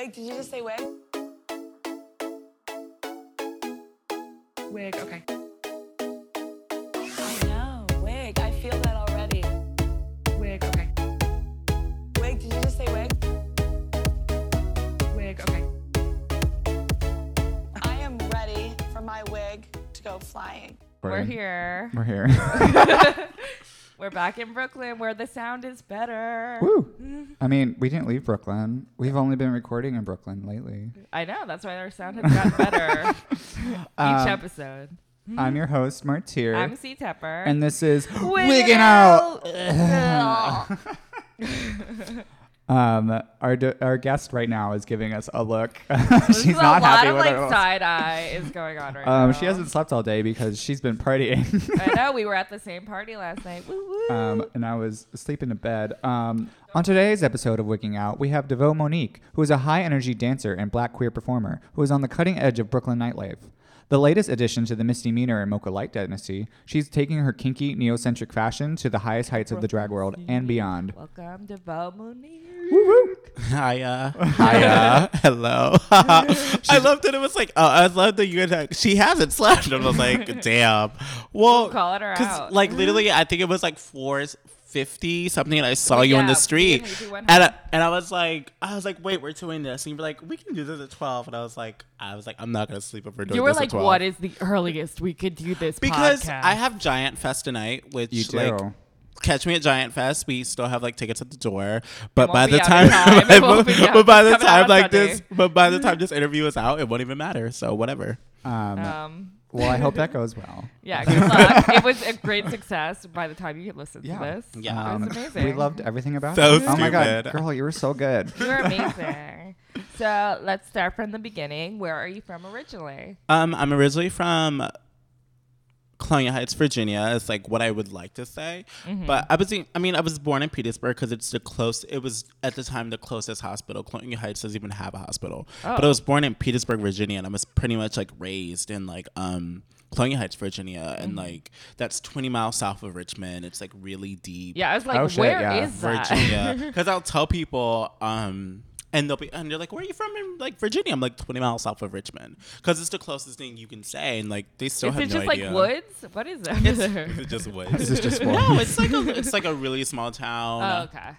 Wig, did you just say wig? Wig. Okay. I know, wig. I feel that already. Wig. Okay. Wig, did you just say wig? Wig. Okay. I am ready for my wig to go flying. We're here. We're here. We're back in Brooklyn where the sound is better. Woo. I mean, we didn't leave Brooklyn. We've only been recording in Brooklyn lately. I know. That's why our sound has gotten better each Um, episode. I'm your host, Martyr. I'm C Tepper. and this is Wiggin' Out. Um, our d- our guest right now is giving us a look. She's not a lot happy of with like her. side eye is going on right now. Um, she hasn't slept all day because she's been partying. I know. We were at the same party last night. Woo woo. um, and I was sleeping in bed. Um, on today's episode of Wigging Out, we have Devo Monique, who is a high energy dancer and black queer performer who is on the cutting edge of Brooklyn nightlife. The latest addition to the Misdemeanor and Mocha Light dynasty, she's taking her kinky, neocentric fashion to the highest heights of the drag world and beyond. Welcome to Valmoni. Hiya. Hiya. Hello. I loved that it was like, oh, I love that you had, she hasn't slept. And I was like, damn. Well, Calling her out. like mm-hmm. literally, I think it was like 450 something, and I saw you on Yeah, the street. we- we went And I, and I was like, I was like, wait, we're doing this. And you were like, we can do this at 12. And I was like, I was like, I'm not going to sleep if we're doing You were this like, at 12. what is the earliest we could do this because podcast? I have Giant Fest tonight, which You do. like catch me at Giant Fest. We still have like tickets at the door, but by the time, time. It but, be out- but by the time like Sunday. this, but by the time this interview is out, it won't even matter. So whatever. Um, um, well, I hope that goes well. yeah, good luck. it was a great success by the time you could listen Yeah. to this. Yeah. it was amazing. We loved everything about So it. Oh my god, girl, you were so good. You were amazing. so let's start from the beginning. Where are you from originally? Um, I'm originally from Colonial Heights, Virginia. Is like what I would like to say, Mm-hmm. but I was. I mean, I was born in Petersburg because it's the close. It was at the time the closest hospital. Colonial Heights doesn't even have a hospital, but I Oh. was born in Petersburg, Virginia, and I was pretty much like raised in like um. Colonial Heights, Virginia, and Mm-hmm. like that's 20 miles south of Richmond. It's like really deep. Yeah, I was like, Oh, shit, yeah. is that? Virginia. Because I'll tell people, um, and they'll be, and they're like, "Where are you from?" In like Virginia. I'm like 20 miles south of Richmond, because it's the closest thing you can say, and like they still is have it no just idea. like woods? What is it? over there? It's just woods. This is just no, one. it's like a, it's like a really small town. oh, okay.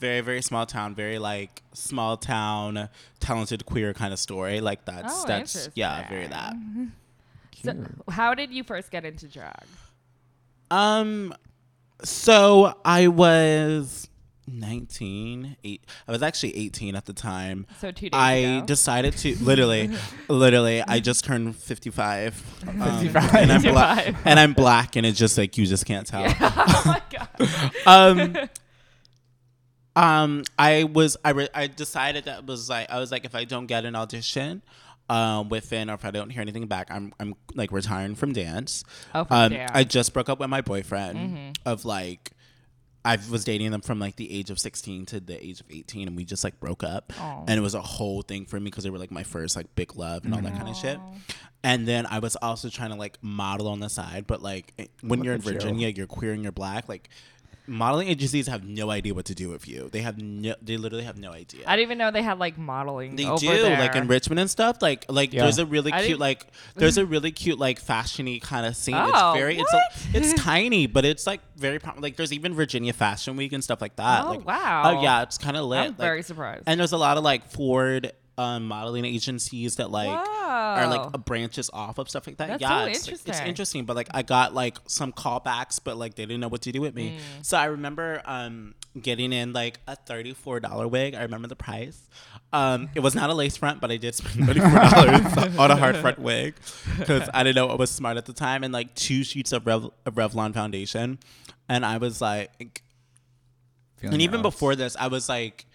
Very very small town. Very like small town, talented queer kind of story. Like that's Oh, that's yeah, very that. So, how did you first get into drag? Um, so I was 19, eight, I was actually 18 at the time. So two days I ago. decided to literally, literally, I just turned 55. Um, 55. And I'm, black, 55. and I'm black, and it's just like, you just can't tell. oh my god. um, um, I was, I, re- I decided that was like, I was like, if I don't get an audition, um, within, or if I don't hear anything back, I'm, I'm like retiring from dance. Oh, from um, dance. I just broke up with my boyfriend Mm-hmm. of like, I was dating them from like the age of 16 to the age of 18 and we just like broke up. Aw. And it was a whole thing for me because they were like my first like big love and all that kind of shit. And then I was also trying to like model on the side, but like eh, when Look you're in at you. Virginia, you're queer and you're black, like modeling agencies have no idea what to do with you. They have no they literally have no idea. I didn't even know they had like modeling. They over do there. like in Richmond and stuff. Like like Yeah. there's a really I cute didn't- like there's a really cute like fashiony kind of scene. Oh, it's very it's what? a, it's tiny, but it's like very prom- like there's even Virginia Fashion Week and stuff like that. Oh, like, wow. Oh yeah, it's kind of lit. I'm like- very surprised. And there's a lot of like Ford um, modeling agencies that like are like branches off of stuff like that. That's yeah, so it's, like, it's interesting. interesting. But like I got like some callbacks, but like they didn't know what to do with Mm. me. So I remember um, getting in like a thirty-four dollar wig. I remember the price. Um, it was not a lace front, but I did spend thirty-four dollars on a hard front wig because I didn't know what was smart at the time, and like two sheets of, Rev- of Revlon foundation, and I was like, Feeling and even gross. before this, I was like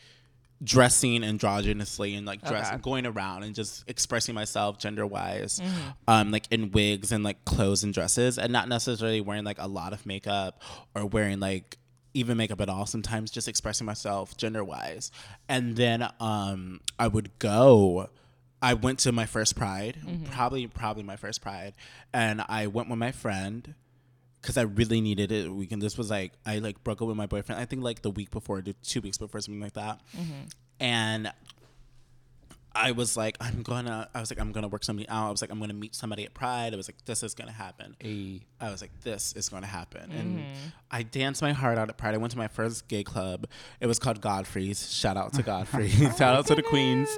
dressing androgynously and like dress Okay. going around and just expressing myself gender wise, Mm-hmm. um, like in wigs and like clothes and dresses, and not necessarily wearing like a lot of makeup or wearing like even makeup at all. Sometimes just expressing myself gender wise, and then um, I would go. I went to my first Pride, Mm-hmm. probably probably my first Pride, and I went with my friend because I really needed it. Weekend. This was like I like broke up with my boyfriend. I think like the week before, the two weeks before, something like that. Mm-hmm. And I was like, I'm gonna. I was like, I'm gonna work something out. I was like, I'm gonna meet somebody at Pride. I was like, this is gonna happen. I was like, this is gonna happen. And I danced my heart out at Pride. I went to my first gay club. It was called Godfrey's. Shout out to Godfrey. Shout out to the queens,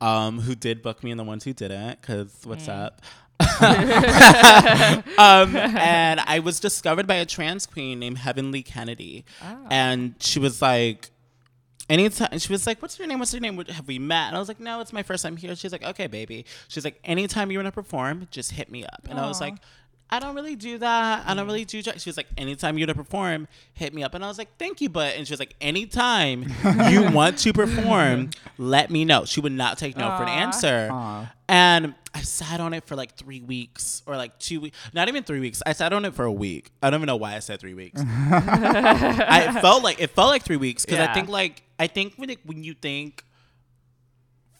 um, who did book me and the ones who didn't. Cause what's up? um, and I was discovered by a trans queen named Heavenly Kennedy, and she was like, anytime she was like, "What's your name? What's your name? Have we met?" And I was like, "No, it's my first time here." She's like, "Okay, baby." She's like, "Anytime you want to perform, just hit me up." And I was like. I don't really do that. I don't mm. really do. Drag. She was like, anytime you want to perform, hit me up. And I was like, thank you, but. And she was like, anytime you want to perform, let me know. She would not take no for an answer. Aw. And I sat on it for like three weeks or like two weeks. Not even three weeks. I sat on it for a week. I don't even know why I said three weeks. I felt like it felt like three weeks because I think like I think when it, when you think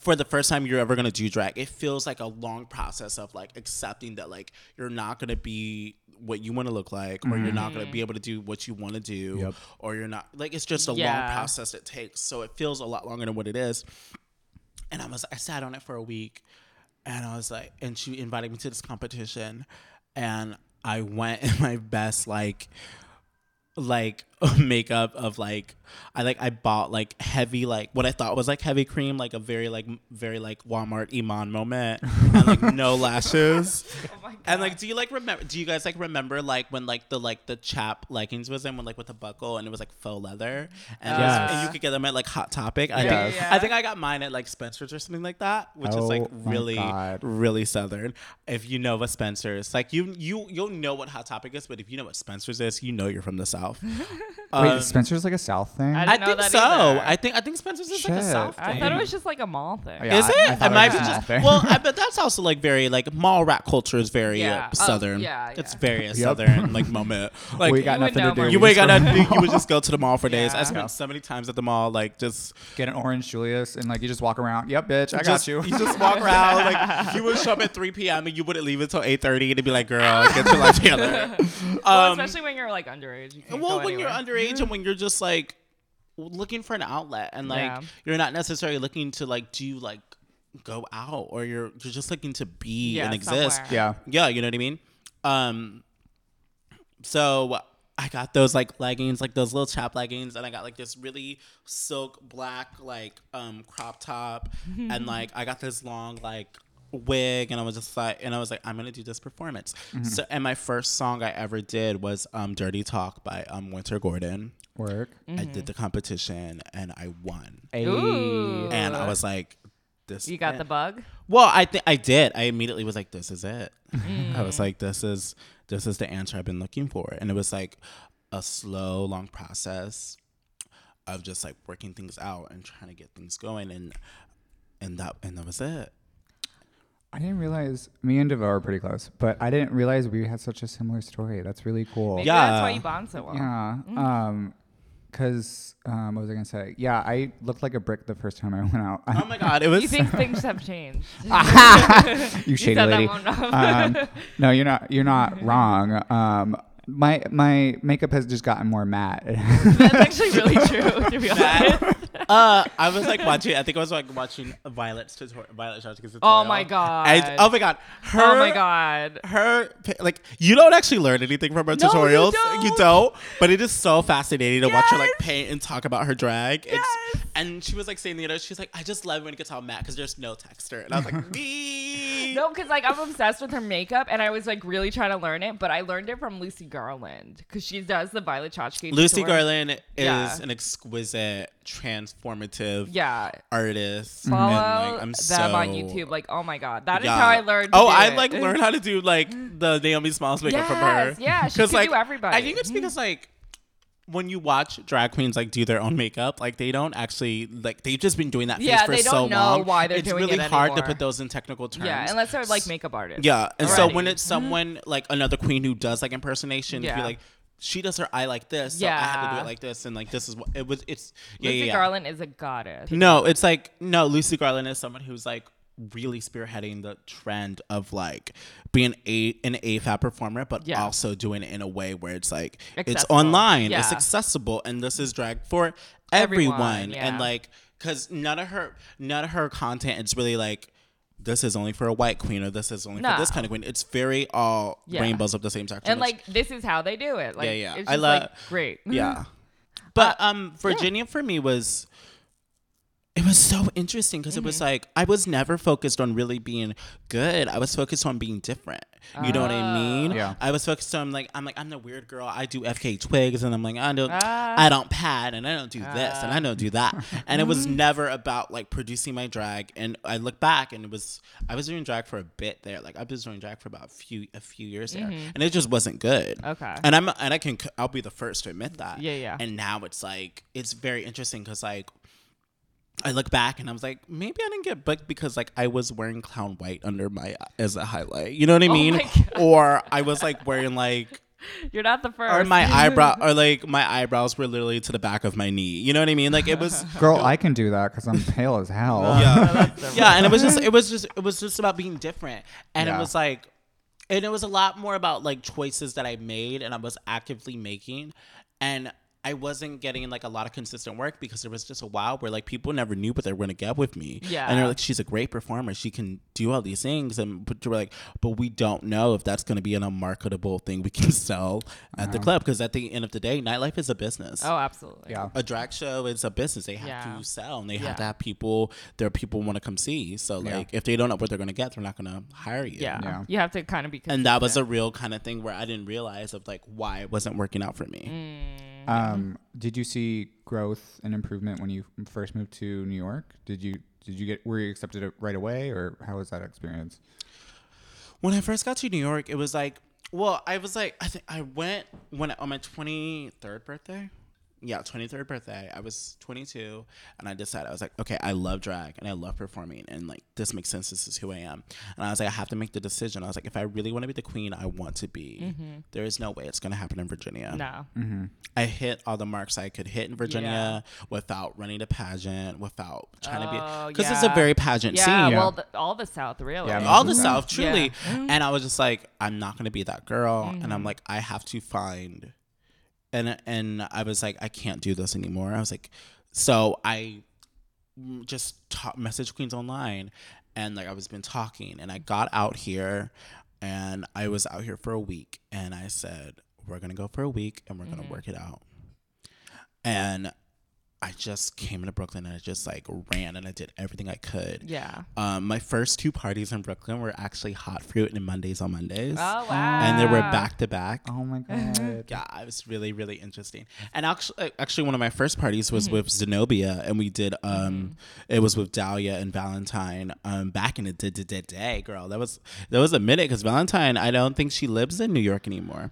for the first time you're ever gonna do drag, it feels like a long process of like accepting that like you're not gonna be what you want to look like, or you're not gonna be mm-hmm. able to do what you want to do, Yep. or you're not like it's just a long process it takes. So it feels a lot longer than what it is. And I was I sat on it for a week, and I was like, and she invited me to this competition, and I went in my best like like makeup of like I like I bought like heavy like what I thought was like heavy cream like a very like very like Walmart Iman moment and like no lashes and like do you like remember do you guys like remember like when like the like the chap leggings was in when like with the buckle and it was like faux leather and, Yes. and you could get them at like Hot Topic I Yes. think Yeah. I think I got mine at like Spencer's or something like that which is like Oh really God. really southern if you know what Spencer's like you you you'll know what Hot Topic is but if you know what Spencer's is you know you're from the south Wait, Um, Spencer's like a South thing. I I didn't know think that so. either. I think I think Spencer's is like a Shit. South I thing. thought it was just like a mall thing. Yeah, is I- it? I thought it it might was be a just South thing. well. I bet that's also like very like mall rat culture is very Yeah. uh, Oh, southern. yeah, it's yeah. very a southern like moment. Like we got You would nothing to do. more. you We ain't just gotta. go- you would just go to the mall for days. I Yeah. spent so many times at the mall, like just get an orange Julius and like you just walk around. Yep, bitch, I got you. You just walk around like you would show up at 3 p.m. and you wouldn't leave until 8:30 and it'd be like, girl, get your life together. Well, Um, especially when you're like underage. You can't well, go when you're anywhere. Underage and when you're just like looking for an outlet and like Yeah. you're not necessarily looking to like do like go out or you're you're just looking to be Yeah, and exist. somewhere. yeah. Yeah, you know what I mean? Um so I got those like leggings, like those little chap leggings, and I got like this really silk black like um crop top, and like I got this long like wig, and I was just like, and I was like, I'm gonna do this performance. So, and my first song I ever did was um "Dirty Talk" by um Wynter Gordon. Work. I did the competition and I won, Ooh. and I was like, "This." You got the bug? Well, I think I did. I immediately was like, "This is it." I Mm. was like, "This is this is the answer I've been looking for," and it was like a slow, long process of just like working things out and trying to get things going, and and that and that was it. I didn't realize me and Devo are pretty close, but I didn't realize we had such a similar story. That's really cool. Maybe Yeah. that's why you bond so well. Yeah. Um, cause um, what was I gonna say? Yeah, I looked like a brick the first time I went out. Oh my god, it was. You think things have changed? you shady said that lady. one enough. um, no, you're not. You're not wrong. Um, my my makeup has just gotten more matte. That's actually really true. To be honest. Uh, I was like watching. I think I was like watching Violet's tutorial. Violet Chachki's tutorial. Oh my god. I, oh my god. Her, oh my god. her like you don't actually learn anything from her No, you don't. don't. But it is so fascinating to watch her like paint and talk about her drag. It's, Yes. and she was like saying the other, she's like, I just love when it gets all matte because there's no texture. And I was like, me. No, because like I'm obsessed with her makeup, and I was like really trying to learn it, but I learned it from Lucy Garland because she does the Violet Chachki. Lucy tutorial. Garland is Yeah. an exquisite, transformative Yeah, artists. follow and, like, I'm them so, on YouTube. Like, oh my god, that is Yeah. how I learned. Oh, I it. like learned how to do like the Naomi Smalls makeup from her. Yeah, she 'Cause, could like, do everybody. I think it's because like when you watch drag queens like do their own makeup, like they don't actually like they've just been doing that Yeah, for they don't so know long. why they're it's doing really it hard to put those in technical terms. Yeah, unless they're like makeup artists. Yeah, and so when it's mm-hmm. someone like another queen who does like impersonation, to be Yeah. like. She does her eye like this, so I have to do it like this, and like this is what it was. It's yeah, Lucy yeah, yeah. Garland is a goddess. No, it's like no. Lucy Garland is someone who's like really spearheading the trend of like being a an AFAB performer, but Yeah. also doing it in a way where it's like it's Accessible. online, it's accessible, and this is drag for Everyone, everyone, yeah. and like. because none of her none of her content is really like this is only for a white queen or this is only No. for this kind of queen. It's very all Yeah. rainbows of the same spectrum. and like this is how they do it. Like, Yeah, yeah. It's I love- like, great. yeah. But Uh, um, Virginia for me was. It was so interesting because it was Mm-hmm. like I was never focused on really being good. I was focused on being different. You know what I mean? Yeah. I was focused on like I'm like I'm the weird girl. I do FKA twigs and I'm like I don't Ah. I don't pad and I don't do this and I don't do that. And it was never about like producing my drag. And I look back and it was I was doing drag for a bit there. Like I was doing drag for about a few a few years there, and it just wasn't good. Mm-hmm. Okay. And I'm and I can I'll be the first to admit that. Yeah, yeah. And now it's like it's very interesting because like I look back and I was like, maybe I didn't get booked because like I was wearing clown white under my as a highlight. You know what I oh mean? Oh. Or I was like wearing like You're not the first. or my eyebrow or like my eyebrows were literally to the back of my knee. You know what I mean? Like it was Girl, I can do that because I'm pale as hell. yeah. yeah, and it was just it was just it was just about being different. And Yeah. it was like and it was a lot more about like choices that I made and I was actively making and I wasn't getting like a lot of consistent work because there was just a while where like people never knew what they were gonna get with me. Yeah. And they're like, she's a great performer. She can do all these things. And but you're like, but we don't know if that's gonna be an unmarketable thing we can sell at the club. Because at the end of the day, nightlife is a business Oh, absolutely. Yeah. a drag show is a business. They have Yeah. to sell and they Yeah. have to have people. There are people want to come see. So Yeah. like, if they don't know what they're gonna get, they're not gonna hire you. Yeah. Yeah. You have to kind of be. And that was a real kind of thing where I didn't realize of like why it wasn't working out for me. Mm. Um, did you see growth and improvement when you first moved to New York? Did you did you get were you accepted right away or how was that experience? When I first got to New York, it was like, well, I was like, I think I went when on my twenty third birthday. Yeah, twenty third birthday. I was twenty two, and I decided I was like, okay, I love drag and I love performing, and like this makes sense. This is who I am, and I was like, I have to make the decision. I was like, if I really want to be the queen, I want to be. Mm-hmm. There is no way it's gonna happen in Virginia. No. Mm-hmm. I hit all the marks I could hit in Virginia without running a pageant, without trying Oh, to be oh, because it's a very pageant Yeah. scene Well, the, all the South, really. Yeah, all the. Mm-hmm. South, truly. Yeah. And I was just like, I'm not gonna be that girl. And Mm-hmm. I'm like, I have to find and and I was like, I can't do this anymore. I was like, so I just ta- message Queens online and like I was been talking and I got out here and I was out here for a week and I said, We're gonna go for a week and we're Mm-hmm. gonna work it out. And I just came into Brooklyn and I just like ran and I did everything I could. Yeah. Um, my first two parties in Brooklyn were actually Hot Fruit and Mondays on Mondays. Oh wow. And they were back to back. Oh my god. Yeah, it was really, really interesting. And actually, actually, one of my first parties was Mm-hmm. with Zenobia, and we did. um It was with Dahlia and Valentine. Um, back in the day, day, day, girl. That was that was a minute because Valentine. I don't think she lives in New York anymore.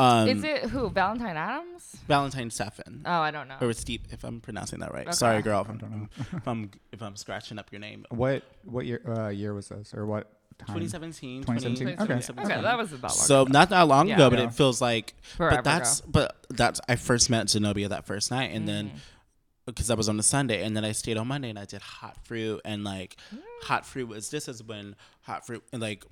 Um, Is it who? Valentine Adams? Valentine Stefan? Oh, I don't know. Or Steve, if I'm pronouncing that right. Okay. Sorry, girl. If I'm, if I'm if I'm scratching up your name. What what year uh, year was this or what time? 2017. 2017? Okay. 2017. Okay, that was about long. So not that long Yeah. ago, but Yeah. it feels like. Forever but that's but that's I first met Zenobia that first night, and then because that was on a Sunday, and then I stayed on Monday and I did hot fruit, and like hot fruit was this is when hot fruit and like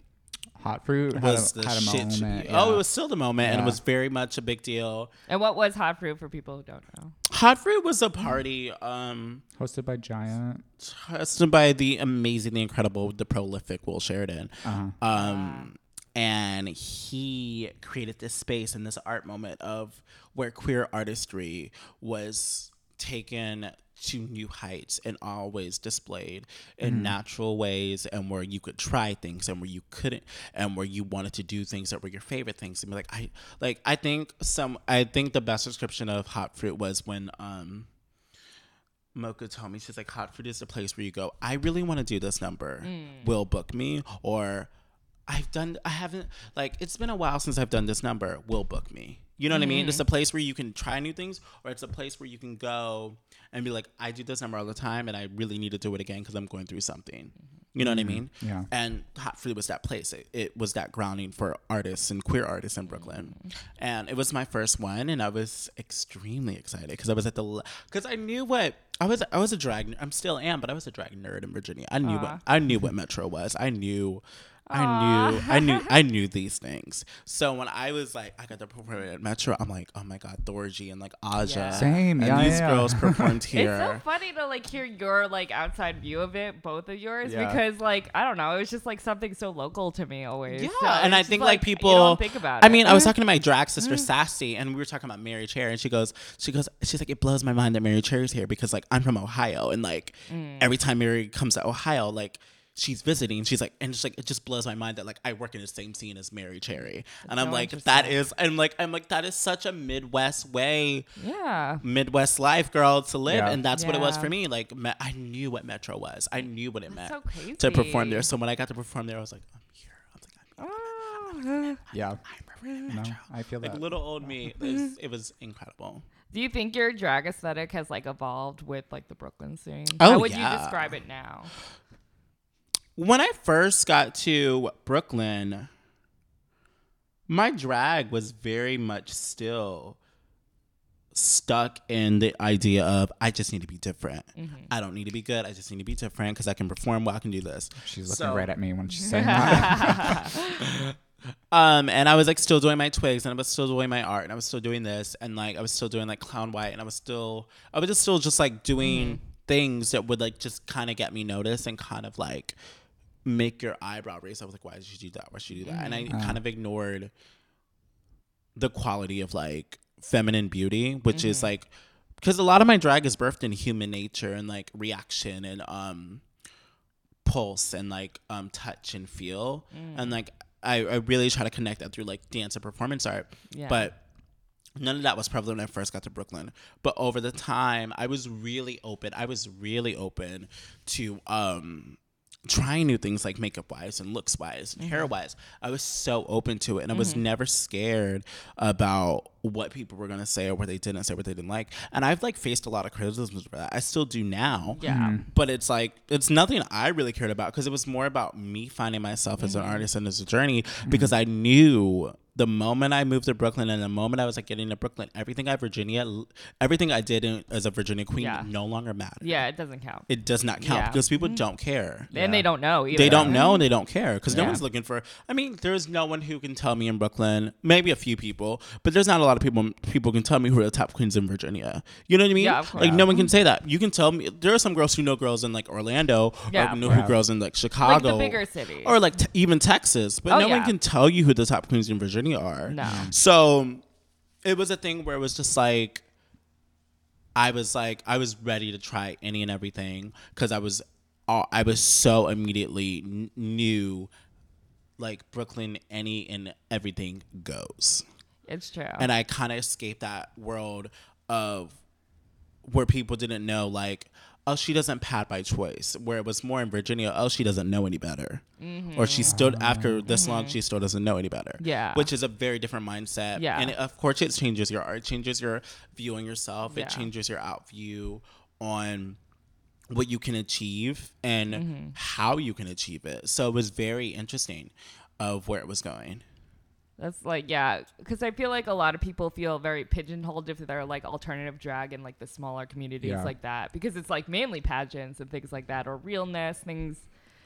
Hot fruit had was a, the had a shit. moment. Oh, yeah. it was still the moment, and it Yeah. was very much a big deal. And what was hot fruit for people who don't know? Hot fruit was a party. Um, hosted by Giant. hosted by the amazing, the incredible, the prolific Will Sheridan. Uh-huh. Um, and he created this space and this art moment of where queer artistry was taken to new heights and always displayed in natural ways and where you could try things and where you couldn't and where you wanted to do things that were your favorite things and be like I like I think some I think the best description of hot fruit was when um Mocha told me she's like hot fruit is the place where you go. I really want to do this number. Will book me or I've done. I haven't like it's been a while since I've done this number. Will book me. You know what I mean? It's a mm-hmm. place where you can try new things, or it's a place where you can go and be like, I do this number all the time, and I really need to do it again because I'm going through something. You know what I mm-hmm. mean? Yeah. And Hot Fruit was that place. It, it was that grounding for artists and queer artists in Brooklyn. Mm-hmm. And it was my first one, and I was extremely excited because I was at the because I knew what I was. I was a drag. I'm still am, but I was a drag nerd in Virginia. I knew what I knew what Metro was. I knew. I knew, I knew, I knew these things. So when I was like, I got to perform at Metro, I'm like, oh my god, Thorgy and like Aja, Yeah. Same, and yeah, these yeah. girls performed here. It's so funny to like hear your like outside view of it, both of yours, Yeah. because like I don't know, it was just like something so local to me always. Yeah, So and I think like you people don't think about I it. mean, I was talking to my drag sister Sassy, and we were talking about Merrie Cherry, and she goes, she goes, she's like, it blows my mind that Merrie Cherry's here because like I'm from Ohio, and like Mm. every time Merrie comes to Ohio, like. She's visiting. She's like, and it's like it just blows my mind that like I work in the same scene as Merrie Cherry, and I'm like, that is, I'm like, I'm like, that is such a Midwest way, yeah. Midwest life, girl, to live, Yeah. and that's what it was for me. Like, me- I knew what Metro was. I knew what it That's meant so to perform there. So when I got to perform there, I was like, I'm here. I was like, I'm Oh. Yeah. I'm performing No, I feel Like that. little old me, it was, it was incredible. Do you think your drag aesthetic has like evolved with like the Brooklyn scene? Oh, How would yeah. you describe it now? When I first got to Brooklyn, my drag was very much still stuck in the idea of I just need to be different. Mm-hmm. I don't need to be good. I just need to be different because I can perform well. I can do this. She's looking So- right at me when she's saying that. Um, and I was like still doing my twigs, and I was still doing my art, and I was still doing this, and like I was still doing like clown white, and I was still, I was just still just like doing things that would like just kind of get me noticed and kind of like make your eyebrow raise. I was like, why did you do that? Why did you do that? And I kind of ignored the quality of like feminine beauty, which is like because a lot of my drag is birthed in human nature and like reaction and um pulse and like um touch and feel and like I, I really try to connect that through like dance and performance art Yeah. but none of that was prevalent when I first got to Brooklyn but over the time I was really open I was really open to um trying new things like makeup wise and looks wise and hair mm-hmm. wise I was so open to it and I was mm-hmm. never scared about what people were gonna say or what they didn't say what they didn't like. And I've like faced a lot of criticisms for that. I still do now. Yeah. Mm-hmm. but it's like it's nothing I really cared about because it was more about me finding myself as an artist and as a journey because I knew the moment I moved to Brooklyn and the moment I was like getting to Brooklyn, everything I Virginia, everything I did in, as a Virginia queen Yeah. no longer mattered. Yeah, it doesn't count. It does not count Yeah. because people mm-hmm. don't care. and they don't know either. They don't know and they don't care because no one's looking for. I mean, there's no one who can tell me in Brooklyn. Maybe a few people, but there's not a lot of people. People can tell me who are the top queens in Virginia. You know what I mean? Yeah, of course. like no one can say that. You can tell me. There are some girls who know girls in like Orlando, Yeah, or of know who girls in like Chicago, Like Chicago, the bigger cities. or like t- even Texas, but Oh, no one can tell you who the top queens in Virginia are. No. So it was a thing where it was just like I was like I was ready to try any and everything because I was uh, I was so immediately n- knew like Brooklyn any and everything goes It's true. and I kind of escaped that world of where people didn't know like oh she doesn't pad by choice where it was more in Virginia oh she doesn't know any better or she stood after this long she still doesn't know any better Mm-hmm. Yeah. which is a very different mindset Yeah. and it, of course it changes your art it changes your view on yourself Yeah. it changes your out view on what you can achieve and Mm-hmm. how you can achieve it so it was very interesting of where it was going That's like yeah, because I feel like a lot of people feel very pigeonholed if they're like alternative drag in like the smaller communities Yeah. like that because it's like mainly pageants and things like that or realness things.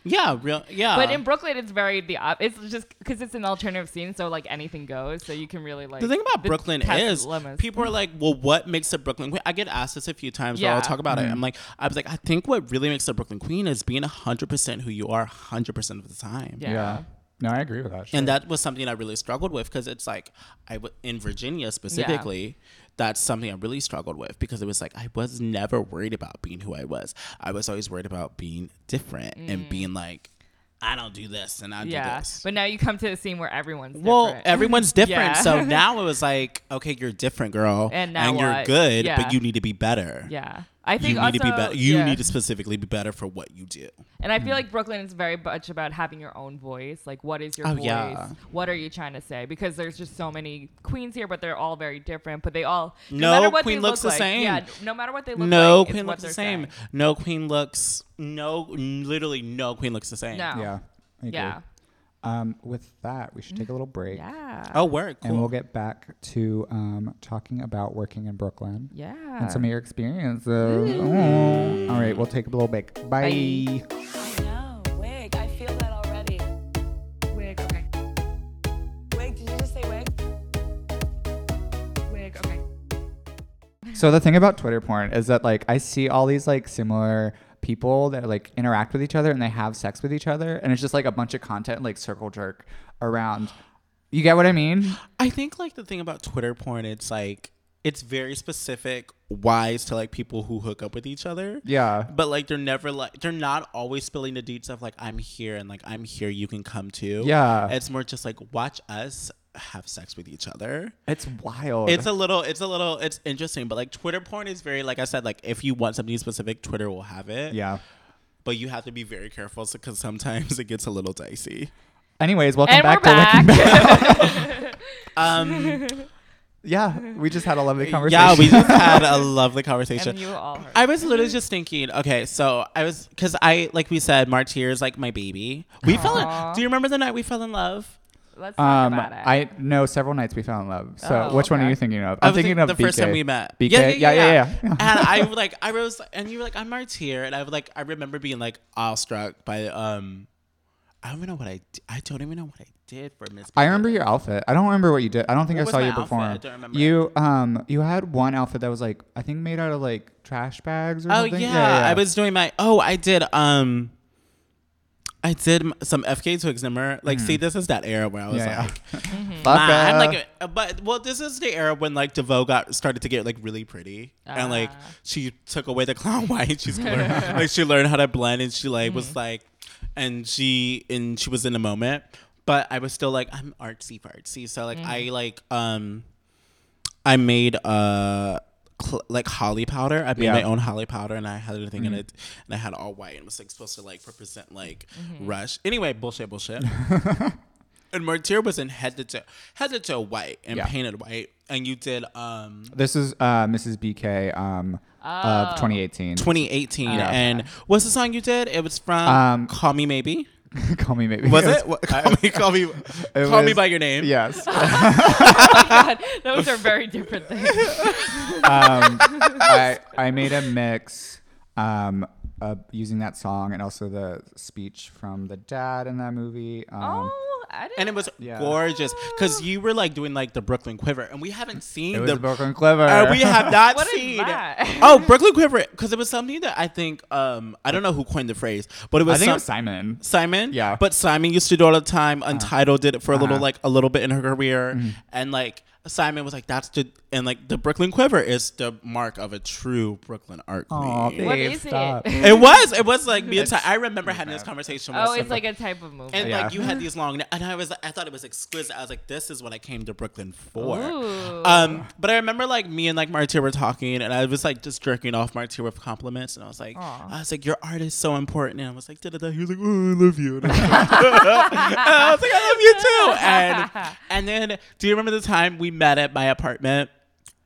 yeah real yeah But in Brooklyn, it's very the op- it's just because it's an alternative scene, so like anything goes. So you can really like the thing about Brooklyn test is limits. people are like, well, what makes a Brooklyn queen? I get asked this a few times where I'll talk about it. Mm-hmm. I'm like, I was like, I think what really makes a Brooklyn queen is being 100% who you are 100% of the time. Yeah. Yeah. No, I agree with that. sure. And that was something I really struggled with because it's like I w- in Virginia specifically, that's something I really struggled with because it was like I was never worried about being who I was. I was always worried about being different and being like, I don't do this and I do Mm. this. But now you come to a scene where everyone's Well, everyone's different. Yeah. So now it was like, okay, you're different, girl, And now you're good, Yeah. but you need to be better. yeah. I think You need to be also- better. You yeah. need to specifically be better for what you do. And I feel hmm. like Brooklyn is very much about having your own voice. Like, what is your Oh, voice? yeah. What are you trying to say? Because there's just so many queens here, but they're all very different. But they all No matter what queen they looks look the like, same. Yeah, no matter what they look No like, queen looks the same. saying. No queen looks no, literally no queen looks the same. No. yeah. I agree. Yeah. Um, with that, we should take a little break. Yeah. Oh, work. Cool. And we'll get back to um, talking about working in Brooklyn. Yeah. And some of your experiences. Mm. All right, we'll take a little break. Bye. Bye. So the thing about Twitter porn is that like I see all these like similar people that like interact with each other and they have sex with each other and it's just like a bunch of content like circle jerk around. You get what I mean? I think like the thing about Twitter porn, it's like it's very specific, wise to like people who hook up with each other. Yeah. But like they're never like they're not always spilling the deets of like I'm here and like I'm here, you can come too. Yeah. It's more just like watch us have sex with each other. It's wild. It's a little it's a little it's interesting, but like Twitter porn is very like I said, like if you want something specific, Twitter will have it. yeah. But you have to be very careful because sometimes it gets a little dicey. Anyways, welcome And we're back to Wicking back. Back. Um yeah, we just had a lovely conversation. Yeah, we just had a lovely conversation. and you all heard. I was literally just thinking, okay, so I was because I like we said, Martyr is like my baby. We fell Aw. in. Do you remember the night we fell in love? Let's talk Um, about it. I know several nights we fell in love. So Oh, which one are you thinking of? I I'm was thinking think- of the first BK. time we met. BK? Yeah, yeah, yeah, yeah, yeah. yeah. and I like I was and you were like I'm Martyr, and I was like I remember being like awestruck by um I don't even know what I d- I don't even know what I did for Miss. I remember your outfit. I don't remember what you did. I don't think What I was saw my you outfit? perform. I don't remember. You um you had one outfit that was like I think made out of like trash bags or Oh something. yeah. I was doing my. Oh, I did. Um, I did some FKA Twigs number. Like, see, this is that era where I was Mm-hmm. Yeah, yeah. like, Mm-hmm. Fuck "Ma," I'm uh, like, uh, but well, this is the era when like Devo got started to get like really pretty, and like Ah. she took away the clown white. She's learned, like she learned how to blend, and she like Mm-hmm. was like, and she and she was in the moment. But I was still like, I'm artsy fartsy, so like I Mm-hmm. like um, I made uh. Cl- like holi powder. I made Yeah. my own holi powder, and I had everything Mm-hmm. in it, and I had all white, and it was like supposed to like represent like rush. Anyway, bullshit, bullshit. and Martyr was in head to toe, head to toe white and Yeah. painted white, and you did um This is uh Mrs. BK um of Oh. 2018. 2018, Yeah. and what's the song you did? It was from Um, Call Me Maybe. call me maybe. Was it? What, call me, call me, It call me by your name. Yes. God, those are very different things. um, I I made a mix um, uh, using that song and also the speech from the dad in that movie. Um, oh, I didn't. And it was Yeah. gorgeous because you were like doing like the Brooklyn Quiver, and we haven't seen it was the Brooklyn Quiver. Uh, we have not What is seen. that? oh, Brooklyn Quiver, because it was something that I think um I don't know who coined the phrase, but it was I think it was Simon. Simon. Yeah. Uh-huh. But Simon used to do it all the time. Untitled did it for a little Uh-huh. like a little bit in her career, Mm-hmm. and like Simon was like, "That's the and like the Brooklyn Quiver is the mark of a true Brooklyn art Aw, queen." What babe, is it? stop. it was. It was like me and Ty- I remember having this conversation. with Oh, it's some- like a type of movie. and Yeah. like you had these long, and I was, I thought it was exquisite. I was like, this is what I came to Brooklyn for. Ooh. Um, but I remember like me and like Martyr were talking, and I was like just jerking off Martyr with compliments, and I was like, Aw. I was like, your art is so important, and I was like, da da da. He was like, oh, I love you. And I was like, and I was like, I love you too. And and then, do you remember the time we met at my apartment?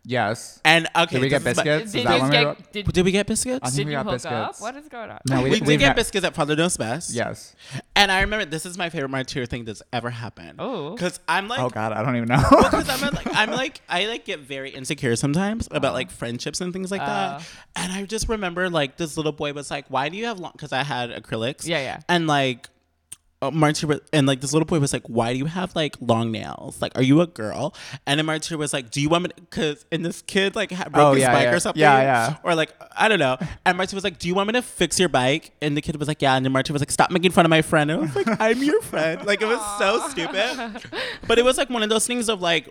Yes. And okay, Did we get this is my- biscuits? Is did that you when we were- get, did, Did we get biscuits? I think did we you got hook up? biscuits. What is going on? No, we, we, did we've get met- biscuits at Father Knows Best. Yes. And I remember this is my favorite Martyr thing that's ever happened. Oh. Because I'm like, Oh God, I don't even know. because I'm like I'm like I like get very insecure sometimes about like friendships and things like Uh. that. And I just remember like this little boy was like, "Why do you have long?" Because I had acrylics. Yeah, yeah. And like. Uh, Martyr was- and like this little boy was like, "Why do you have like long nails? Like, are you a girl?" And then Martyr was like, "Do you want me?" Because and this kid like had, broke Oh, his yeah, bike yeah. or something, Yeah, yeah. or like I don't know. And Martyr was like, "Do you want me to fix your bike?" And the kid was like, "Yeah." And then Martyr was like, "Stop making fun of my friend." And I was like, "I'm your friend." Like it was so stupid, but it was like one of those things of like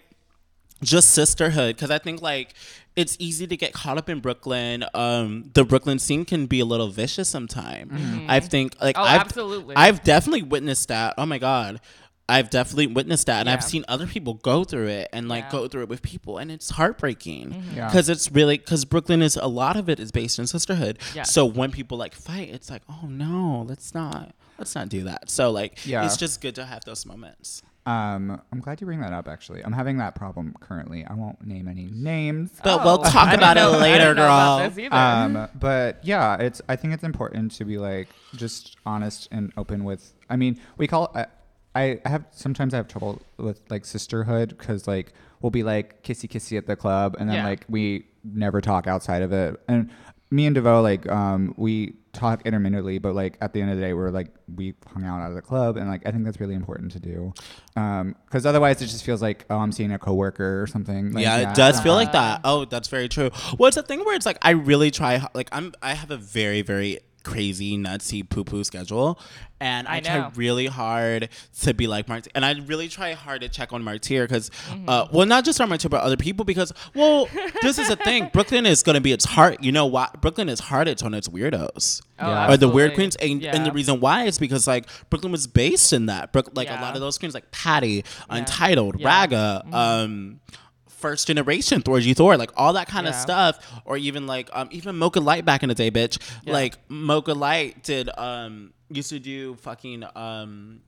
just sisterhood because i think like it's easy to get caught up in brooklyn um the brooklyn scene can be a little vicious sometimes i think like Oh, I've, absolutely. i've definitely witnessed that oh my god I've definitely witnessed that, and I've seen other people go through it and like Yeah. go through it with people, and it's heartbreaking Yeah. because it's really because Brooklyn is a lot of it is based in sisterhood. Yes. So when people like fight, it's like, oh no, let's not, let's not do that. So like, Yeah. it's just good to have those moments. Um, I'm glad you bring that up. Actually, I'm having that problem currently. I won't name any names. But Oh, we'll talk about know- it later, didn't about girl. this um, but yeah, it's. I think it's important to be like just honest and open with. I mean, we call. I, I have sometimes I have trouble with like sisterhood because like we'll be like kissy kissy at the club and then Yeah. like we never talk outside of it and. Me and Devo, like, um, we talk intermittently, but like at the end of the day, we're like we hung out at the club, and like I think that's really important to do, because otherwise it just feels like oh I'm seeing a coworker or something. Like, yeah, it it's does not feel like that. Oh, that's very true. Well, it's a thing where it's like I really try. Like I'm, I have a very, very crazy, nutsy poo poo schedule, and I, I try really hard to be like Marty, and I really try hard to check on Martyr because, Mm-hmm. uh, well, not just on Martyr but other people because, well, this is the thing. Brooklyn is gonna be its heart. You know why? Brooklyn is hard. It's on its weirdos. Oh, Yeah. Or the weird queens, and, and the reason why is because like Brooklyn was based in that. Brook, like a lot of those queens, like Patty, Untitled, Yeah. Mm-hmm. Raga, um, first generation Thorgy Thor, like all that kind of stuff, or even like um, even Mocha Light back in the day, bitch. Yeah. Like Mocha Light did um used to do fucking um.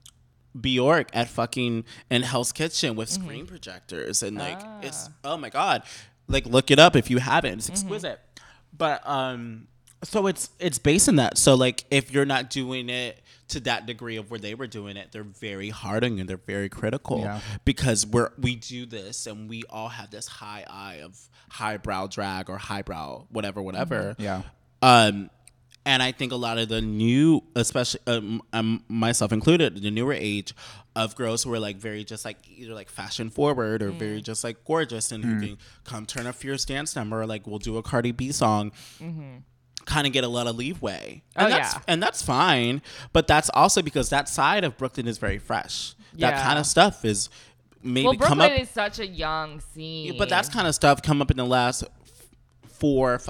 Bjork at fucking in Hell's Kitchen with Mm-hmm. screen projectors and like Ah. it's oh my god, like look it up if you haven't. Mm-hmm. It's exquisite. But um, so it's it's based in that. So like if you're not doing it to that degree of where they were doing it, they're very hard on you. They're very critical Yeah. because we're we do this and we all have this high eye of highbrow drag or highbrow whatever whatever. Yeah. Um, and I think a lot of the new, especially um, um, myself included, the newer age of girls who are like very just like either like fashion forward or Mm. very just like gorgeous and who can come turn a fierce dance number or like we'll do a Cardi B song. Kind of get a lot of leeway, and Mm-hmm. Oh, that's yeah. and that's fine. But that's also because that side of Brooklyn is very fresh. That Yeah. kind of stuff is maybe Well, come Brooklyn up is such a young scene. but that's kind of stuff come up in the last four, f-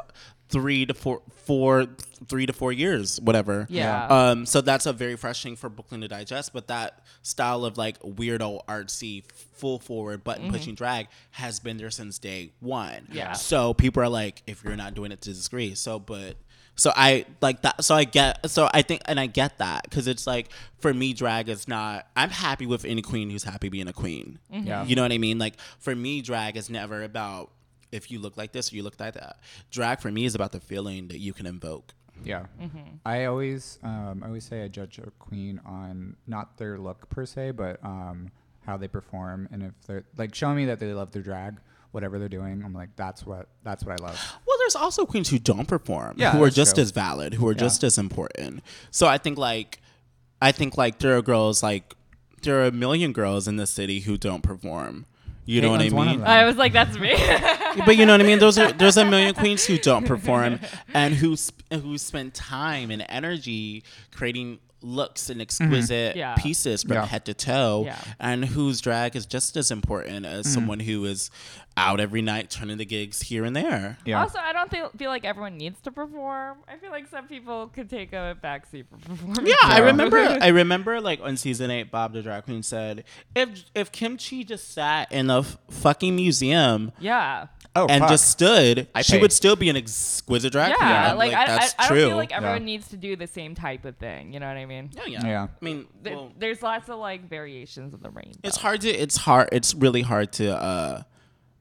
three to four, four, three to four years, whatever. Yeah. Um. So that's a very fresh thing for Brooklyn to digest. But that style of like weirdo artsy, full forward button pushing drag has been there since day one. Mm-hmm. Yeah. So people are like, if you're not doing it to this degree, so but. So I like that. So I get. So I think, and I get that because it's like for me, drag is not. I'm happy with any queen who's happy being a queen. Yeah. You know what I mean? Like for me, drag is never about if you look like this or you look like that. Drag for me is about the feeling that you can invoke. Yeah. Mm-hmm. I always, um, I always say I judge a queen on not their look per se, but um, how they perform, and if they're like showing me that they love their drag, whatever they're doing, I'm like, that's what, that's what I love. Well, there's also queens who don't perform, Yeah, who are just true. as valid, who are just as important. So I think like, I think like there are girls like there are a million girls in the city who don't perform. You know what I Caitlin's one of mean? I was like, that's me. but you know what I mean. Those are there's a million queens who don't perform and who sp- who spend time and energy creating looks and mm-hmm. exquisite Yeah. pieces from Yeah. head to toe, Yeah. and whose drag is just as important as mm-hmm. someone who is out every night turning the gigs here and there. Yeah. Also, I don't feel, feel like everyone needs to perform. I feel like some people could take a backseat for performing. Yeah, I Yeah. remember. I remember, like on season eight, Bob the drag queen said, "If if Kim Chi just sat in a f- fucking museum Yeah. Oh, and fuck. just stood, I she pay. would still be an exquisite drag queen." Yeah, I'm like, I, that's I, I true. don't feel like everyone Yeah. needs to do the same type of thing. You know what I mean? yeah, yeah, Yeah. I mean, There- well, There's lots of like variations of the rainbow. it's hard to. It's hard. It's really hard to. uh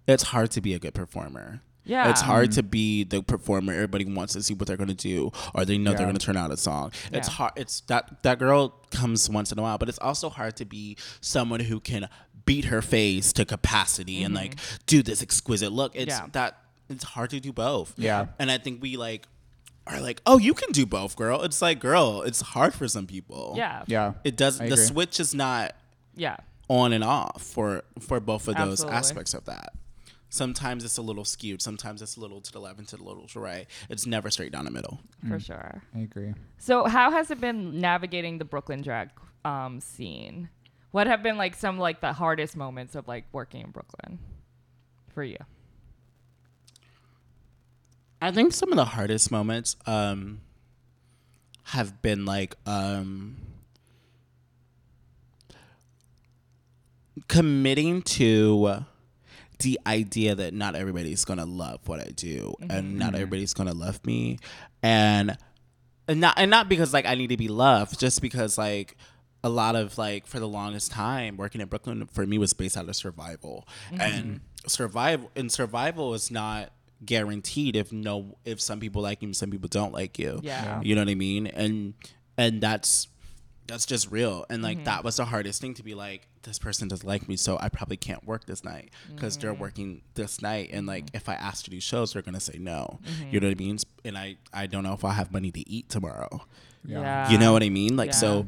It's hard to be a good performer. Yeah. It's hard to be the performer everybody wants to see what they're going to do or they know they're Yeah. going to turn out a song. It's Yeah. hard it's that that girl comes once in a while, but it's also hard to be someone who can beat her face to capacity and like do this exquisite look. It's Mm-hmm. Yeah. that it's hard to do both. Yeah. And I think we like are like, "Oh, you can do both, girl." It's like, "Girl, it's hard for some people." Yeah. yeah. It does I the agree. switch is not Yeah. on and off for for both of those Absolutely. aspects of that. Sometimes it's a little skewed. Sometimes it's a little to the left and to the little to the right. It's never straight down the middle. For sure. I agree. So, how has it been navigating the Brooklyn drag um, scene? What have been like some like the hardest moments of like working in Brooklyn for you? I think some of the hardest moments um, have been like um, committing to the idea that not everybody's gonna love what I do, and not everybody's gonna love me, and and not and not because like I need to be loved, just because like a lot of like for the longest time working in Brooklyn for me was based out of survival, and survival and survival is not guaranteed if no if some people like you some people don't like you Yeah. you know what i mean and and that's that's just real and like Mm-hmm. that was the hardest thing to be like this person doesn't like me so i probably can't work this night because they're Mm-hmm. working this night and like if i ask to do shows they're gonna say no Mm-hmm. you know what i mean and i i don't know if i'll have money to eat tomorrow Yeah. you know what i mean like yeah. so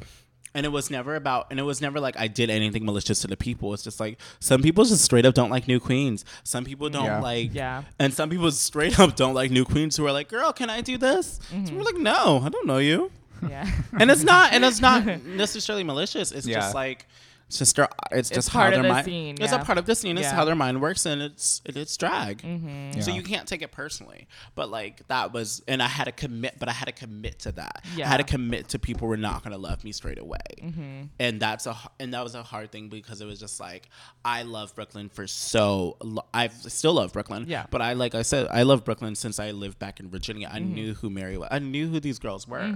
and it was never about and it was never like i did anything malicious to the people it's just like some people just straight up don't like new queens some people don't Yeah. like Yeah. and some people straight up don't like new queens who are like girl can i do this Mm-hmm. so we're like no i don't know you Yeah. and it's not and it's not necessarily malicious it's Yeah. just like it's just their it's just part how of their the mind scene, it's a part of the scene it's Yeah. how their mind works and it's it, it's drag Mm-hmm. so you can't take it personally but like that was and i had to commit but i had to commit to that i had to commit to people were not going to love me straight away Mm-hmm. and that's a h- and that was a hard thing because it was just like i love brooklyn for so lo- i still love brooklyn Yeah. but i like i said i love brooklyn since i lived back in virginia i Mm-hmm. knew who Merrie was i knew who these girls were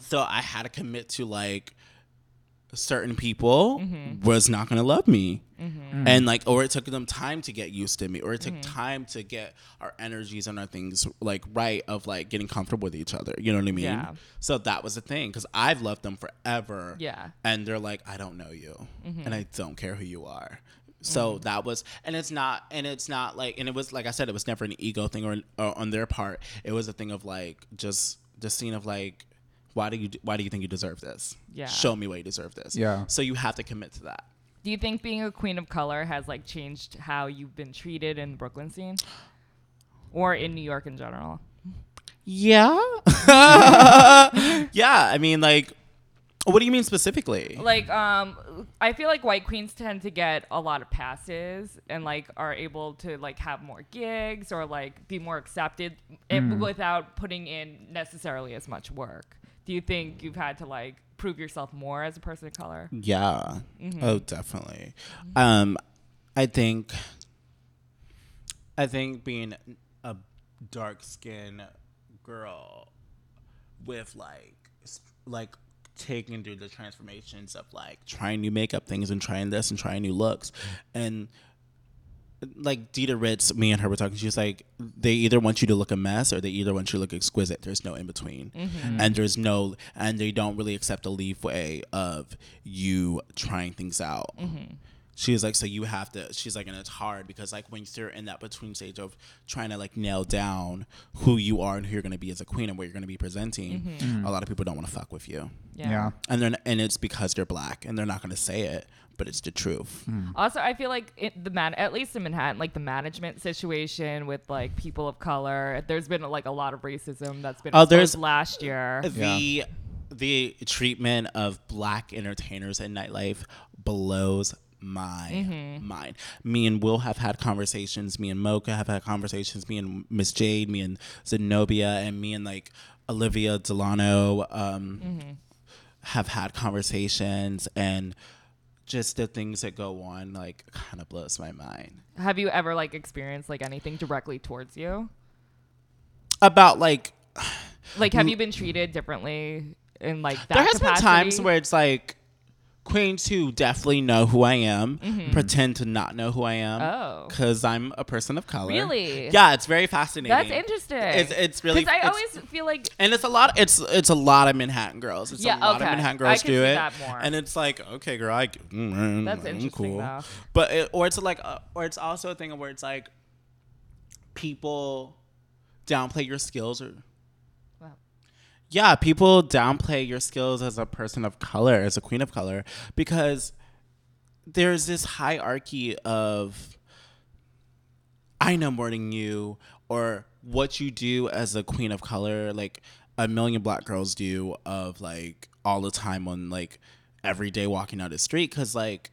so I had to commit to like certain people Mm-hmm. was not gonna love me. And like or it took them time to get used to me or it took Mm-hmm. time to get our energies and our things like right of like getting comfortable with each other. You know what I mean? Yeah. So that was the thing because I've loved them forever. Yeah. Mm-hmm. And they're like, I don't know you. And I don't care who you are. So that was, and it's not, and it's not like, and it was like I said, it was never an ego thing or, or on their part. It was a thing of like just the scene of like, why do you why do you think you deserve this? Yeah. Show me why you deserve this. Yeah. So you have to commit to that. Do you think being a queen of color has like changed how you've been treated in the Brooklyn scene? Or in New York in general? Yeah. yeah. I mean, like, what do you mean specifically? Like, um, I feel like white queens tend to get a lot of passes and like are able to like have more gigs or like be more accepted eh, without putting in necessarily as much work. Do you think you've had to like prove yourself more as a person of color? Yeah. Mm-hmm. Oh, definitely. Um, I think. I think being a dark skinned girl with like like taking through the transformations of like trying new makeup things and trying this and trying new looks and like Dita Ritz, me and her were talking. She was like, they either want you to look a mess or they either want you to look exquisite. There's no in between, mm-hmm. and there's no, and they don't really accept a leeway of you trying things out. Mm-hmm. She's like, so you have to. She's like, and it's hard because like when you're in that between stage of trying to like nail down who you are and who you're gonna be as a queen and what you're gonna be presenting, mm-hmm. a lot of people don't want to fuck with you, Yeah. and then and it's because they're black and they're not gonna say it, but it's the truth. Hmm. Also, I feel like it, the man, at least in Manhattan, like the management situation with like people of color, there's been like a lot of racism that's been Oh, there's- last year. the the treatment of black entertainers in nightlife blows my Mm-hmm. mind. Me and Will have had conversations. Me and Mocha have had conversations. Me and Miss Jade. Me and Zenobia, and me and like Olivia Delano um, Mm-hmm. have had conversations, and just the things that go on like kind of blows my mind. Have you ever like experienced like anything directly towards you? About like Like, have you been treated differently in like that? there has been times where it's like queens who definitely know who I am pretend to not know who I am Mm-hmm. Oh. because I'm a person of color. Really? Yeah, it's very fascinating. That's interesting. It's it's really because I always feel like and it's a lot. It's it's a lot of Manhattan girls. It's Yeah, a lot okay. of Manhattan I girls can do it, that more. and it's like, okay, girl, I, mm, That's I'm interesting, cool. though. But it, or it's like, uh, or it's also a thing where it's like, people downplay your skills or. Yeah, people downplay your skills as a person of color, as a queen of color, because there's this hierarchy of I know more than you, or what you do as a queen of color, like a million black girls do, of like all the time on like every day walking down the street, because like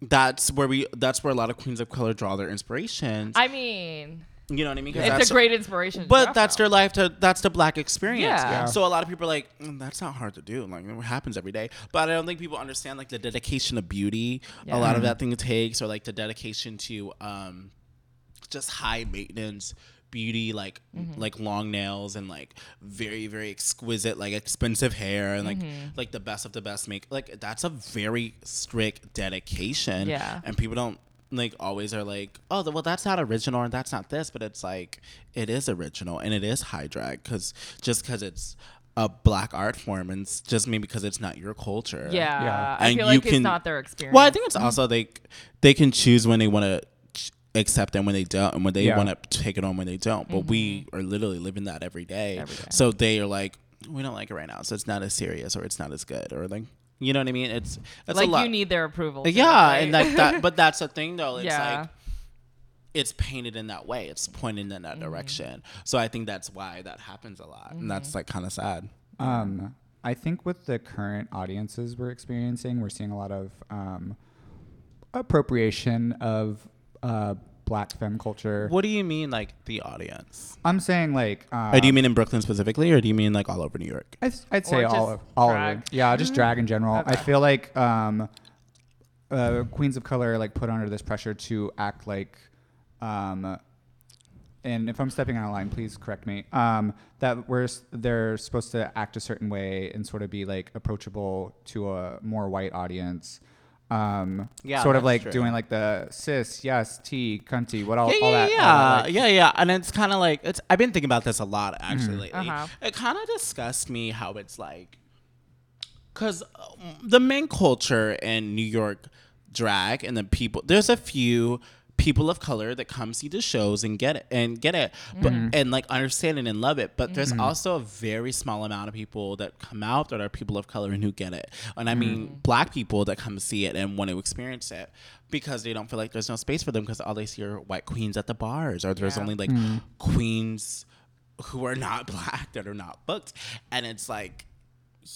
that's where we that's where a lot of queens of color draw their inspirations. I mean, you know what I mean? 'Cause it's a great inspiration. to but that's from. their life. To, that's the black experience. Yeah. Yeah. So a lot of people are like, "Mm, that's not hard to do. Like it happens every day. But I don't think people understand like the dedication of beauty. Yeah. A lot of that thing takes, or like the dedication to um, just high maintenance beauty, like like long nails and like very very exquisite, like expensive hair and like like the best of the best make. Like that's a very strict dedication. Yeah. And people don't like always are like, oh, well, that's not original and that's not this, but it's like it is original and it is high drag because just because it's a black art form, and it's just maybe because it's not your culture. Yeah, Yeah. I And feel you like can- it's not their experience. Well, I think it's also like they can choose when they want to accept and when they don't, and when they Yeah. want to take it on when they don't. But we mm-hmm. are literally living that every day. Every day. So they are like, we don't like it right now, so it's not as serious or it's not as good or like, you know what I mean? It's it's like a lot. you need their approval. too, yeah, right? and like that. But that's the thing, though. It's Yeah. like it's painted in that way. It's pointed in that Mm-hmm. direction. So I think that's why that happens a lot, and that's like kind of sad. Um, I think with the current audiences we're experiencing, we're seeing a lot of um, appropriation of uh, black femme culture. What do you mean, like the audience? I'm saying like. Uh, or do you mean in Brooklyn specifically, or do you mean like all over New York? I'd, I'd say all just of all drag? of. Yeah, just drag in general. I feel like um, uh, queens of color are, like put under this pressure to act like, um, and if I'm stepping on a line, please correct me. Um, that we're they're supposed to act a certain way and sort of be like approachable to a more white audience. Um, Yeah, sort of like true. doing like the cis, yes, T, cunty, what all, yeah, all yeah, that. yeah, like- yeah, yeah. And it's kind of like it's. I've been thinking about this a lot actually lately. Uh-huh. It kind of disgusts me how it's like, because the main culture in New York drag and the people. There's a few people of color that come see the shows and get it and get it but mm-hmm. and like understand it and love it. But there's mm-hmm. also a very small amount of people that come out that are people of color and who get it. And i mm-hmm. mean black people that come see it and want to experience it because they don't feel like there's no space for them because all they see are white queens at the bars or there's Yeah. only like queens who are not black that are not booked. And it's like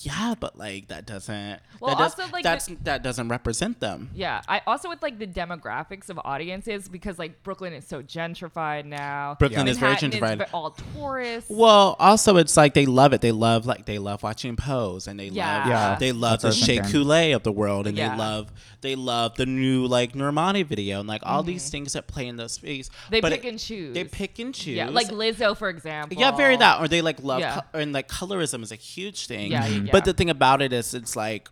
yeah but like that doesn't Well, that does, also, like, that's the- that doesn't represent them Yeah, I also with like the demographics of audiences because like Brooklyn is so gentrified now. Brooklyn is very gentrified. ve- all tourists. Well, also it's like they love it. They love like they love watching Pose and they Yeah. love Yeah, they love that's the what I Shea. Coulee of the world and Yeah. they love they love the new like Normani video and like all these things that play in the space. Mm-hmm. They But pick it- and choose. They pick and choose. Yeah, like Lizzo for example. yeah, very that. Or they like love Yeah. co- and like colorism is a huge thing. Yeah, yeah, But the thing about it is, it's like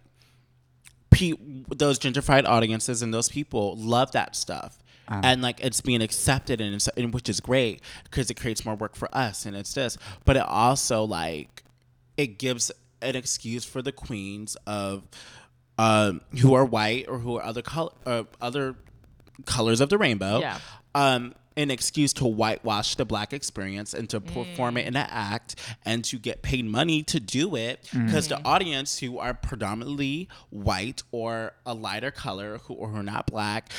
pe- those gentrified audiences and those people love that stuff. Um. and like it's being accepted and, it's, and which is great because it creates more work for us and it's this but it also like it gives an excuse for the queens of um, who are white or who are other color uh, other colors of the rainbow Yeah. um, an excuse to whitewash the black experience and to perform it in mm. an act and to get paid money to do it. Mm. Because the audience who are predominantly white or a lighter color who or who are not black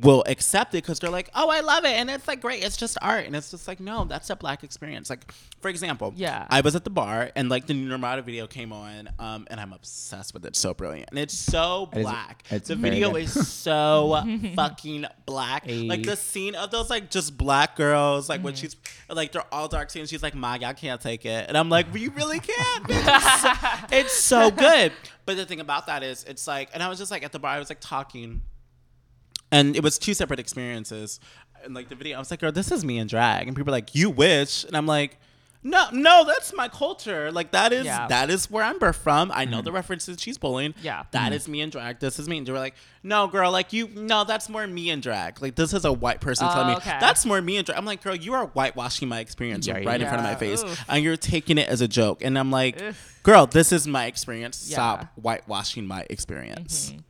will accept it because they're like oh i love it and it's like great it's just art and it's just like no that's a black experience like for example Yeah. i was at the bar and like the new Normani video came on um, and i'm obsessed with it so brilliant and it's so black it's the video good. is so fucking black Ay. like the scene of those like just black girls, like Mm-hmm. when she's like they're all dark skin. She's like, "Mag, I can't take it," and I'm like, "We really can't." It's so, it's so good. But the thing about that is, it's like, and I was just like at the bar, I was like talking, and it was two separate experiences. And like the video, I was like, "Girl, this is me in drag," and people are like, "You wish," and I'm like. No, no, that's my culture. Like that is Yeah. that is where I'm birthed from. I know the references she's pulling. Yeah. that is me in drag. This is me. And they were like, no, girl, like you, no, that's more me in drag. Like this is a white person Oh, telling me okay. that's more me in drag. I'm like, girl, you are whitewashing my experience Yeah, right in front of my face, Oof. and you're taking it as a joke. And I'm like, Ugh. girl, this is my experience. Yeah. Stop whitewashing my experience. Mm-hmm.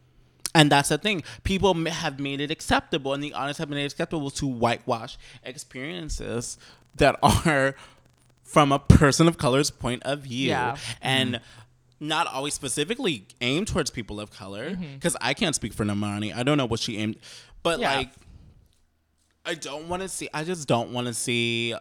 And that's the thing. People have made it acceptable, and the honest have made it acceptable to whitewash experiences that are from a person of color's point of view. Yeah. And mm-hmm. not always specifically aimed towards people of color, mm-hmm. because I can't speak for Normani. I don't know what she aimed, but Yeah. like, I don't want to see. I just don't want to see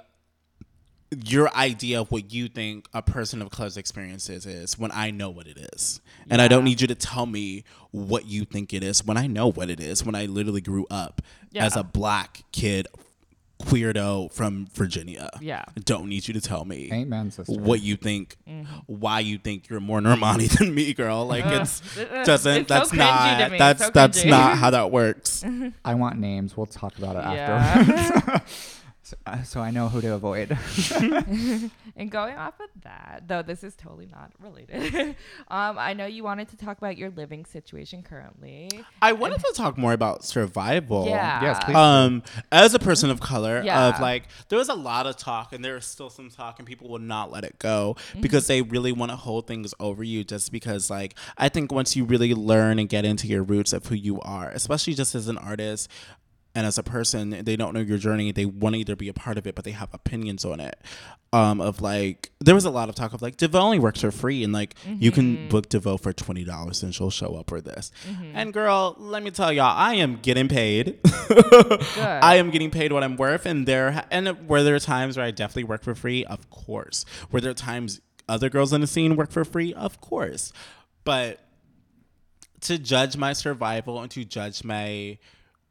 your idea of what you think a person of color's experiences is when I know what it is. And I don't need you to tell me what you think it is when I know what it is when I literally grew up Yeah. as a black kid queerdo from Virginia. Yeah. Don't need you to tell me Amen, sister. what you think Mm-hmm. why you think you're more Normani than me, girl. Like it's doesn't It's that's cringy not that's So that's not how that works. I want names. We'll talk about it Yeah. afterwards. So, uh, so I know who to avoid. And going off of that, though this is totally not related. um, I know you wanted to talk about your living situation currently. I wanted to talk more about survival. Yeah. Yes, please. Um, as a person of color, Yeah. of like, there was a lot of talk, and there is still some talk, and people will not let it go because they really want to hold things over you. Just because, like, I think once you really learn and get into your roots of who you are, especially just as an artist and as a person, they don't know your journey. They want to either be a part of it, but they have opinions on it. Um, of like, there was a lot of talk of like, Devo only works for free, and like, you can book Devo for twenty dollars, and she'll show up for this. And girl, let me tell y'all, I am getting paid. I am getting paid what I'm worth, and there and were there times where I definitely work for free? Of course. Were there times other girls in the scene work for free? Of course. But to judge my survival and to judge my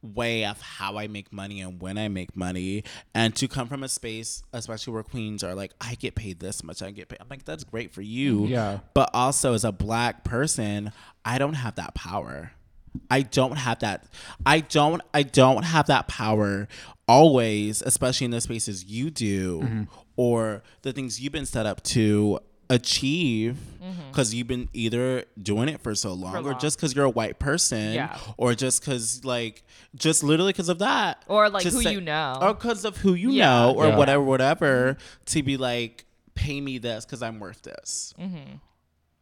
way of how I make money and when I make money. And to come from a space especially where queens are like I get paid this much I get paid I'm like that's great for you. Yeah. but also as a black person I don't have that power. I don't have that I don't I don't have that power always especially in the spaces you do mm-hmm. or the things you've been set up to achieve because you've been either doing it for so long or long. just because you're a white person Yeah. or just because like just literally because of that Or, like, Just who you know. or because of who you Yeah. know or Yeah. whatever whatever to be like pay me this because i'm worth this Mm-hmm.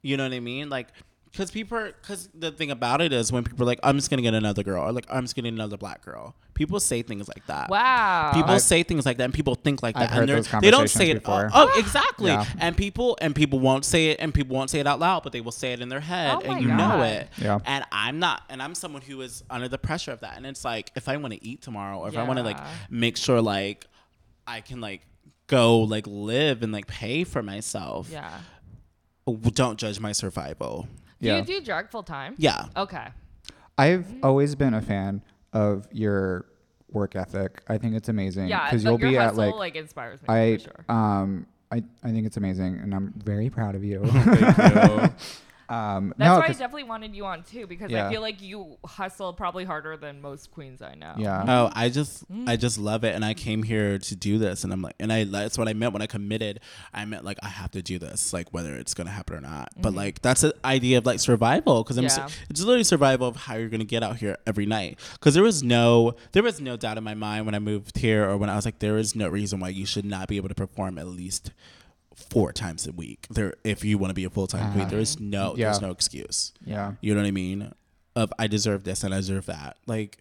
you know what i mean like because people are because the thing about it is when people are like i'm just gonna get another girl or like i'm just getting another black girl people say things like that Wow. People I've- say things like that, and people think like I've that, heard and they're- those they don't say conversations it. before. Oh, oh, exactly. Yeah. And people and people won't say it, and people won't say it out loud, but they will say it in their head, Oh and you know it. Yeah. And I'm not, and I'm someone who is under the pressure of that, and it's like if I want to eat tomorrow, or if I want to like make sure like I can like go like live and like pay for myself. yeah. Don't judge my survival. Do Yeah. you do drag full time? Yeah. Okay. I've always been a fan of your work ethic. I think it's amazing Yeah. because you'll your be at hustle, like, like, inspires me I for sure. um I I think it's amazing and I'm very proud of you. um That's no, why I definitely wanted you on too because Yeah. I feel like you hustle probably harder than most queens I know. yeah. Oh, I just Mm. I just love it, and I came here to do this, and I'm like, and I that's what I meant when I committed. I meant like I have to do this, like whether it's gonna happen or not. But like that's the idea of like survival, because I'm Mm-hmm. Yeah. su- it's literally survival of how you're gonna get out here every night. Because there was no there was no doubt in my mind when I moved here or when I was like, there is no reason why you should not be able to perform at least four times a week. There, if you want to be a full time queen, there is no Yeah. there's no excuse. yeah. You know what I mean? Of I deserve this and I deserve that. Like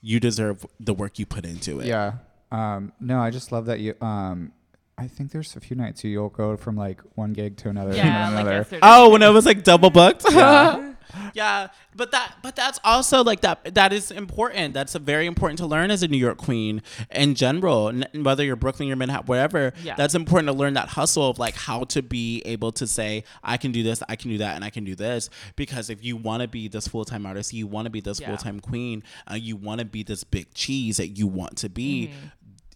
you deserve the work you put into it. Yeah. Um, no, I just love that you. Um, I think there's a few nights you'll go from like one gig to another. Yeah, and like another. yesterday. Oh, when I was like double booked. Yeah. yeah, but that but that's also like that that is important. That's a very important to learn as a New York queen in general. N- whether you're Brooklyn, you're Manhattan, wherever. Yeah. That's important to learn that hustle of like how to be able to say I can do this, I can do that, and I can do this. Because if you want to be this full time artist, you want to be this Yeah. full time queen, uh, you want to be this big cheese that you want to be. Mm-hmm.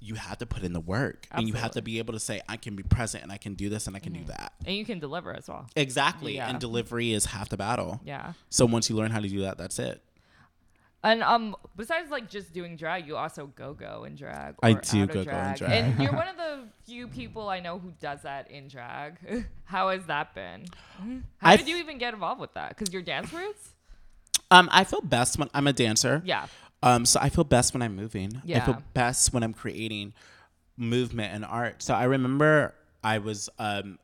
You have to put in the work, and you have to be able to say, "I can be present, and I can do this, and I can Mm-hmm. do that." And you can deliver as well. Exactly, Yeah. and delivery is half the battle. Yeah. So once you learn how to do that, that's it. And um, besides like just doing drag, you also go go in drag. I do of go-go in drag. drag. and you're one of the few people I know who does that in drag. How has that been? How I did you even get involved with that? Because your dance roots. Um, I feel best when I'm a dancer. Yeah. Um, so I feel best when I'm moving. I feel best when I'm creating movement and art. So I remember I was um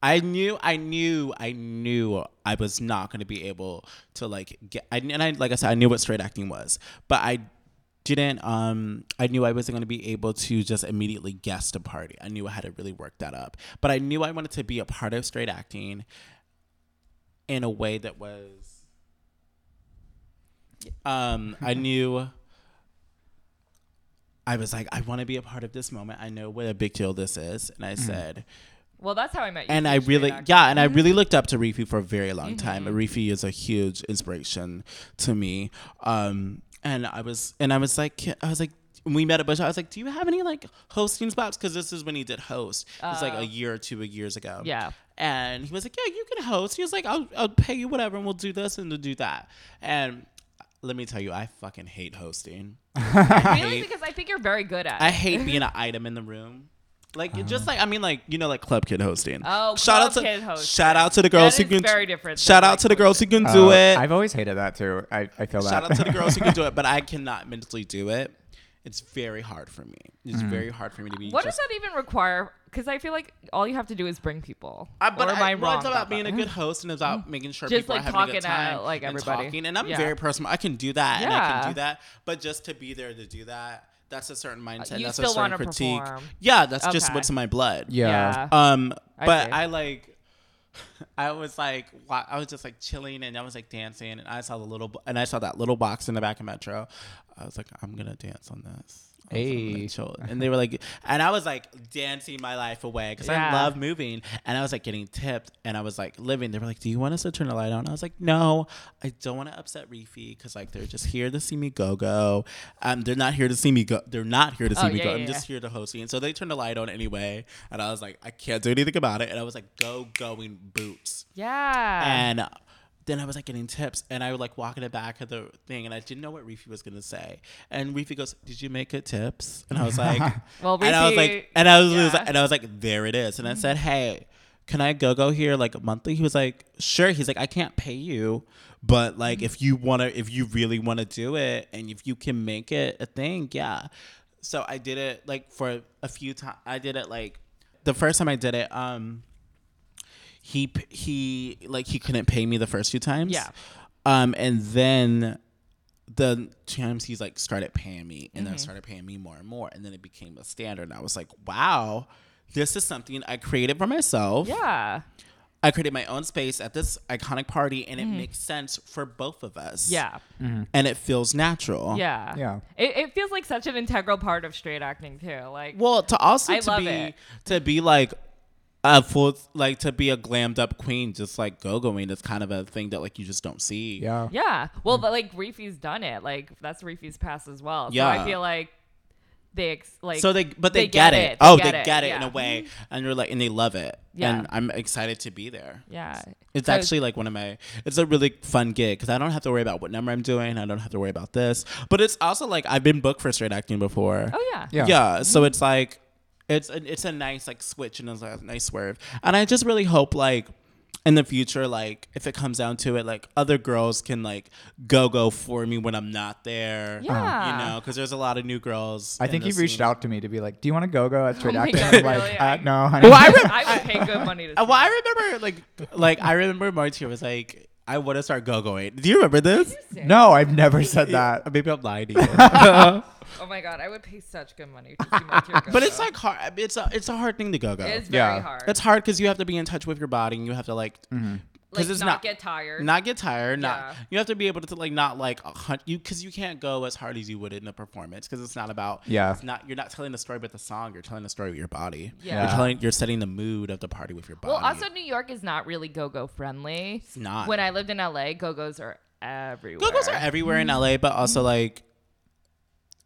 I knew I knew I knew I was not going to be able to like get I and I like I said I knew what straight acting was, but I didn't um I knew I wasn't going to be able to just immediately guest a party. I knew I had to really work that up. But I knew I wanted to be a part of straight acting in a way that was um I knew I was like, I want to be a part of this moment. I know what a big deal this is. And I said, Well, that's how I met you. and I really, acting. yeah, and I really looked up to Rify for a very long time. Rify is a huge inspiration to me. Um, and I was, and I was like, I was like, when we met at Bush, I was like, do you have any like hosting spots? Because this is when he did host. It was like Oh. a year or two years ago. Yeah. And he was like, yeah, you can host. He was like, I'll, I'll pay you whatever, and we'll do this and we'll do that. And let me tell you, I fucking hate hosting. really? Because I think you're very good at. I hate being an item in the room. Like it just oh. like I mean like you know like club kid hosting. Oh, shout out club to kid hosting. shout out to the girls That who is can very different Shout out like, to the girls who can oh, do Oh, it. I've always hated that too. I, I feel Shout that. Shout out to the girls who can do it, but I cannot mentally do it. It's very hard for me. It's Mm. very hard for me to be. What just, does that even require? Because I feel like all you have to do is bring people. I, but or am I, I, well, wrong? it's about being that? a good host and it's about making sure Just, people like, are having a good talking at, time like, and talking. And I'm Yeah. very personal. I can do that and I Yeah. can do that, but just to be there to do that, that's a certain mindset. you that's still a certain wanna critique. perform. Yeah, that's just what's in my blood. yeah. Um, but see. I, like, I was like, I was just like chilling and I was like dancing and I saw the little, and I saw that little box in the back of Metro. I was like, I'm gonna dance on this. I was like, I'm gonna Hey. And they were like, and I was like dancing my life away because Yeah. I love moving. And I was like getting tipped and I was like living. They were like, Do you want us to turn the light on? I was like, No, I don't want to upset Rify because like they're just here to see me go go. Um, they're not here to see me go. They're not here to see Oh, me yeah, go. yeah, I'm just here to host you. And so they turned the light on anyway. And I was like, I can't do anything about it. And I was like, Go going boots. Yeah. And then I was like getting tips, and I would like walk in the back of the thing, and I didn't know what Rify was gonna say. And Rify goes, "Did you make good tips?" And I was like, Well, Rify, and I was like, and I was, yeah. and I was like, there it is. And I said, hey, can I go go here like monthly? He was like, sure. He's like, I can't pay you, but like if you wanna, if you really wanna do it, and if you can make it a thing, yeah. So I did it like for a few times. I did it like the first time I did it. Um, he he like he couldn't pay me the first few times. Yeah. Um, and then the times he's like started paying me and Mm-hmm. then started paying me more and more and then it became a standard and I was like, wow, this is something I created for myself. yeah. I created my own space at this iconic party and it makes sense for both of us. Mm-hmm. Yeah. And it feels natural. Yeah. Yeah. It, it feels like such an integral part of straight acting too. Like Well, to also I to love be it. to be like a full like to be a glammed up queen, just like go going is kind of a thing that like you just don't see. Yeah. Yeah. Well, but like Rify's done it. Like that's Rify's past as well. So Yeah. I feel like they ex- like so they but they, they get, get it. it. They Oh, get they it, get it in yeah. a way, and you're like, and they love it. Yeah. And I'm excited to be there. yeah. It's So- actually like one of my. It's a really fun gig because I don't have to worry about what number I'm doing. I don't have to worry about this. But it's also like I've been booked for straight acting before. Oh yeah. Yeah. Yeah. So it's like, it's a, it's a nice like switch and it's a nice swerve. And I just really hope like in the future, like if it comes down to it, like other girls can like go go for me when I'm not there. Yeah. You know, because there's a lot of new girls. I in think he reached scene. out to me to be like, "Do you want to go go at straight Oh my acting?" Like, really? uh, "No, honey." Well, I, re- I would pay good money to. Uh, well, I remember like like I remember Marty was like, I want to start go going. Do you remember this? no, I've never said that. Maybe I'm lying to you. Oh my god, I would pay such good money to see my tear go. but it's like hard. It's a it's a hard thing to go go. it's very Yeah. hard. It's hard because you have to be in touch with your body and you have to like mm-hmm. Like it's not, not- get tired. not get tired. Not Yeah. you have to be able to like not like hunt you because you can't go as hard as you would in a performance because it's not about Yeah. It's not you're not telling the story with the song. You're telling the story with your body. Yeah. You're telling you're setting the mood of the party with your body. well, also New York is not really go-go friendly. It's not. When I lived in LA, go-go's are everywhere. Go-Go's are everywhere in LA, but also mm-hmm. like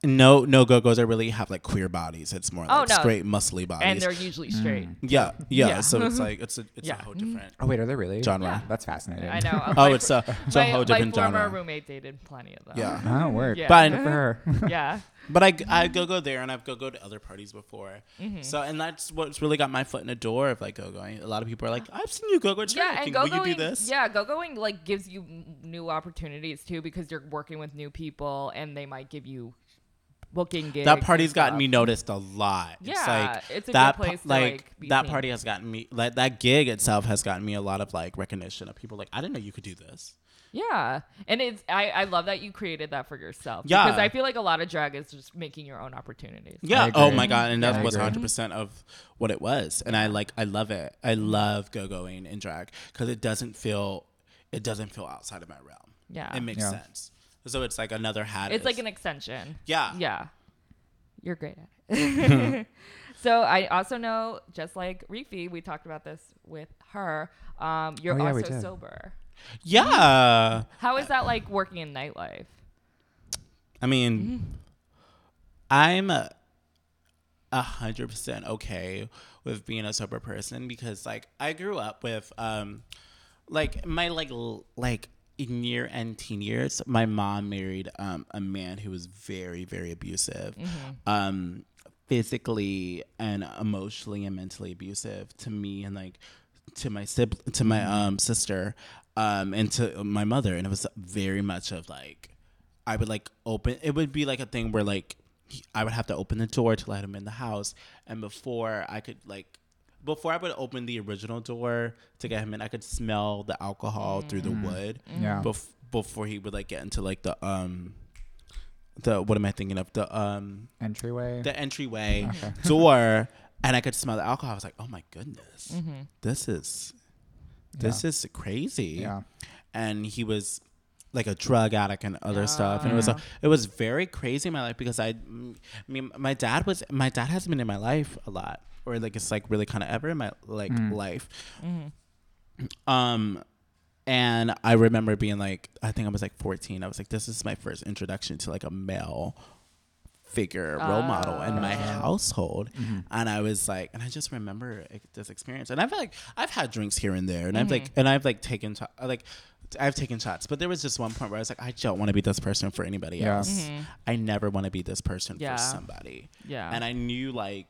no no go-go's are really have like queer bodies. It's more Oh, like no. straight muscly bodies. and they're usually straight. yeah, yeah, Yeah. So it's like it's a it's Yeah. a whole different. Oh wait, are they really? Genre. Yeah. That's fascinating. I know. Oh, My it's a it's a my, whole different my former genre. roommate dated plenty of them. Yeah. Oh, word. Yeah. But Good for her. yeah. But I, I go go there and I've go go to other parties before. Mm-hmm. So and that's what's really got my foot in the door of like go going. A lot of people are like, I've seen you go go. Yeah, and go Will you do this? Yeah, go going like gives you new opportunities too because you're working with new people and they might give you booking gigs. That party's gotten me noticed a lot. it's Yeah, like it's a good that pa- place to, like, like, be that seen. party has gotten me like that gig itself has gotten me a lot of like recognition of people like I didn't know you could do this. Yeah, and it's I I love that you created that for yourself. Yeah. because I feel like a lot of drag is just making your own opportunities. Yeah. Oh my god, and that I was agree. 100 percent of what it was, and I like I love it. I love go going in drag because it doesn't feel it doesn't feel outside of my realm. Yeah. it makes Yeah. sense. So it's like another hat. It's like an extension. yeah Yeah, you're great at it. so I also know, just like Rify, we talked about this with her. Um, you're Oh, yeah, also sober. yeah. How is that like working in nightlife? I mean, I'm a a hundred percent okay with being a sober person because like I grew up with um like my like l- like in year and teen years, my mom married um, a man who was very, very abusive, um, physically and emotionally and mentally abusive to me and like to my sib- to my um, sister, um, and to my mother. And it was very much of like, I would like open. It would be like a thing where like I would have to open the door to let him in the house, and before I could like before I would open the original door to get him in, I could smell the alcohol through the wood. Yeah. Bef- before he would like get into like the um the what am I thinking of the um Entryway. the entryway Okay. door, and I could smell the alcohol. I was like, oh my goodness, Mm-hmm. this is this Yeah. is crazy. Yeah. And he was like a drug addict and other stuff, and it was a, it was very crazy in my life because I, mm, I mean, my dad was my dad hasn't been in my life a lot, or like it's like really kind of ever in my like mm. life. Mm-hmm. Um, and I remember being like, I think I was like 14. I was like, this is my first introduction to like a male figure role model in my ah. household. Mm-hmm. And i was like and i just remember it- this experience. And i've like i've had drinks here and there and i've like mm-hmm. and i've like taken to- uh, like i've taken shots. But there was just one point where i was like i don't want to be this person for anybody Yeah. else. I never want to be this person Yeah. for somebody. Yeah. and i knew like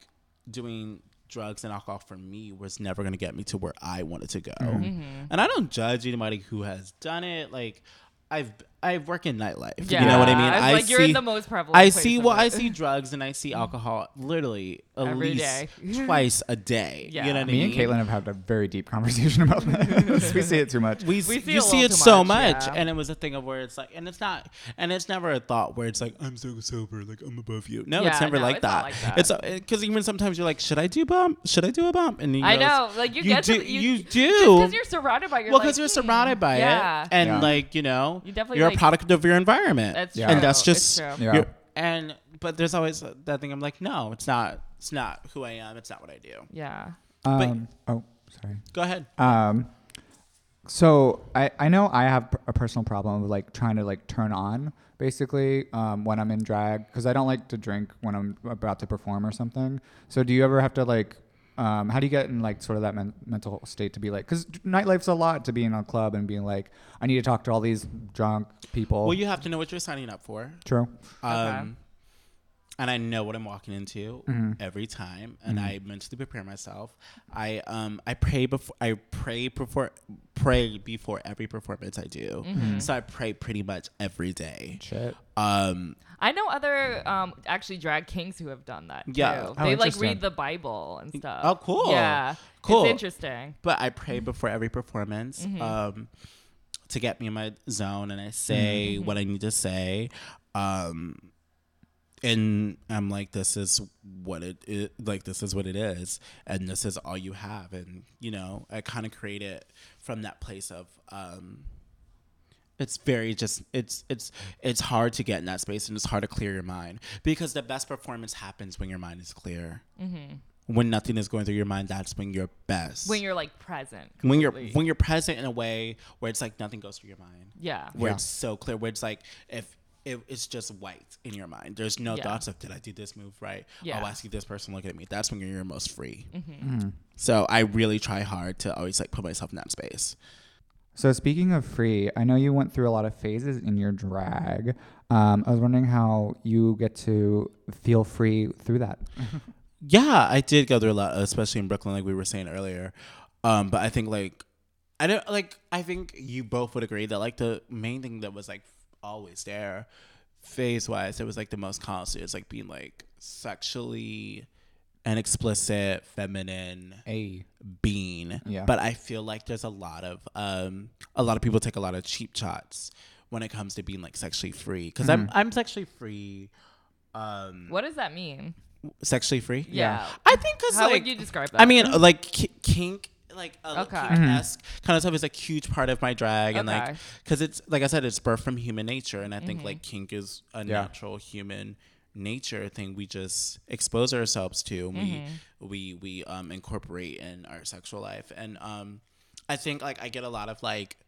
doing drugs and alcohol for me was never going to get me to where i wanted to go. Mm-hmm. and i don't judge anybody who has done it. Like i've i work in nightlife yeah. you know what i mean I was like, you're in the most prevalent. I see. of Well, I see drugs and I see alcohol literally at Every least day. twice a day. Yeah. You know what I mean? Me and Caitlin have had a very deep conversation about this. we see it too much. We, We see, see you see it so much, much, yeah. and it was a thing of where it's like, and it's not, and it's never a thought where it's like I'm so sober, like I'm above you. No, it's never no, like, it's that. not like that. It's because even sometimes you're like, should I do bump? Should I do a bump? And you I know, know, like you, you get do, to, you, you do. because you're surrounded by your well, like, because you're hmm, surrounded by yeah. it, and like you know, You definitely, you're like- a product of your environment. That's Yeah. true. and that's It's just true. Yeah. and but there's always that thing. I'm like, no, it's not. It's not who I am. It's not what I do. Yeah. Um, oh, sorry. Go ahead. Um, so I, I know I have a personal problem with like trying to like turn on basically um, when I'm in drag because I don't like to drink when I'm about to perform or something. So do you ever have to like um, how do you get in like sort of that men- mental state to be like because nightlife's a lot to be in a club and being like I need to talk to all these drunk people. Well, you have to know what you're signing up for. True. Um, and I know what I'm walking into Mm-hmm. every time, and I mentally prepare myself. I um I pray before I pray before pray before every performance I do. Mm-hmm. So I pray pretty much every day. Shit. Um, I know other um actually drag kings who have done that. Yeah. Too. Oh, they like read the Bible and stuff. Oh, cool. Yeah. Cool. It's interesting. but I pray before every performance Mm-hmm. um, to get me in my zone, and I say Mm-hmm. what I need to say. Um, and I'm like, this is what it is. Like, this is what it is, and this is all you have. And you know, I kind of create it from that place of. Um, it's very just it's it's it's hard to get in that space and it's hard to clear your mind because the best performance happens when your mind is clear when nothing is going through your mind that's when you're best When you're like present. when you're when you're present in a way where it's like nothing goes through your mind yeah. where Yeah. it's so clear where it's like if it, it's just white in your mind there's no Yeah. thoughts of did i do this move right Yeah. oh i see this person looking at me that's when you're your most free Mm-hmm. so i really try hard to always like put myself in that space So speaking of free, I know you went through a lot of phases in your drag. Um, I was wondering how you get to feel free through that. yeah i did go through a lot especially in brooklyn like we were saying earlier um but i think like i don't like i think you both would agree that like the main thing that was like always there phase wise it was like the most constant is like being like sexually and explicit feminine A. being Yeah. but i feel like there's a lot of um a lot of people take a lot of cheap shots when it comes to being like sexually free because i'm i'm sexually free um What does that mean? sexually free Yeah. I think because How like would you describe that? I mean, like ki- kink, like a Okay. kink esque kind of stuff is a huge part of my drag, and like because it's like I said, it's birthed from human nature, and I think Mm-hmm. like kink is a Yeah. natural human nature thing we just expose ourselves to and Mm-hmm. we we we um incorporate in our sexual life and um i think like i get a lot of like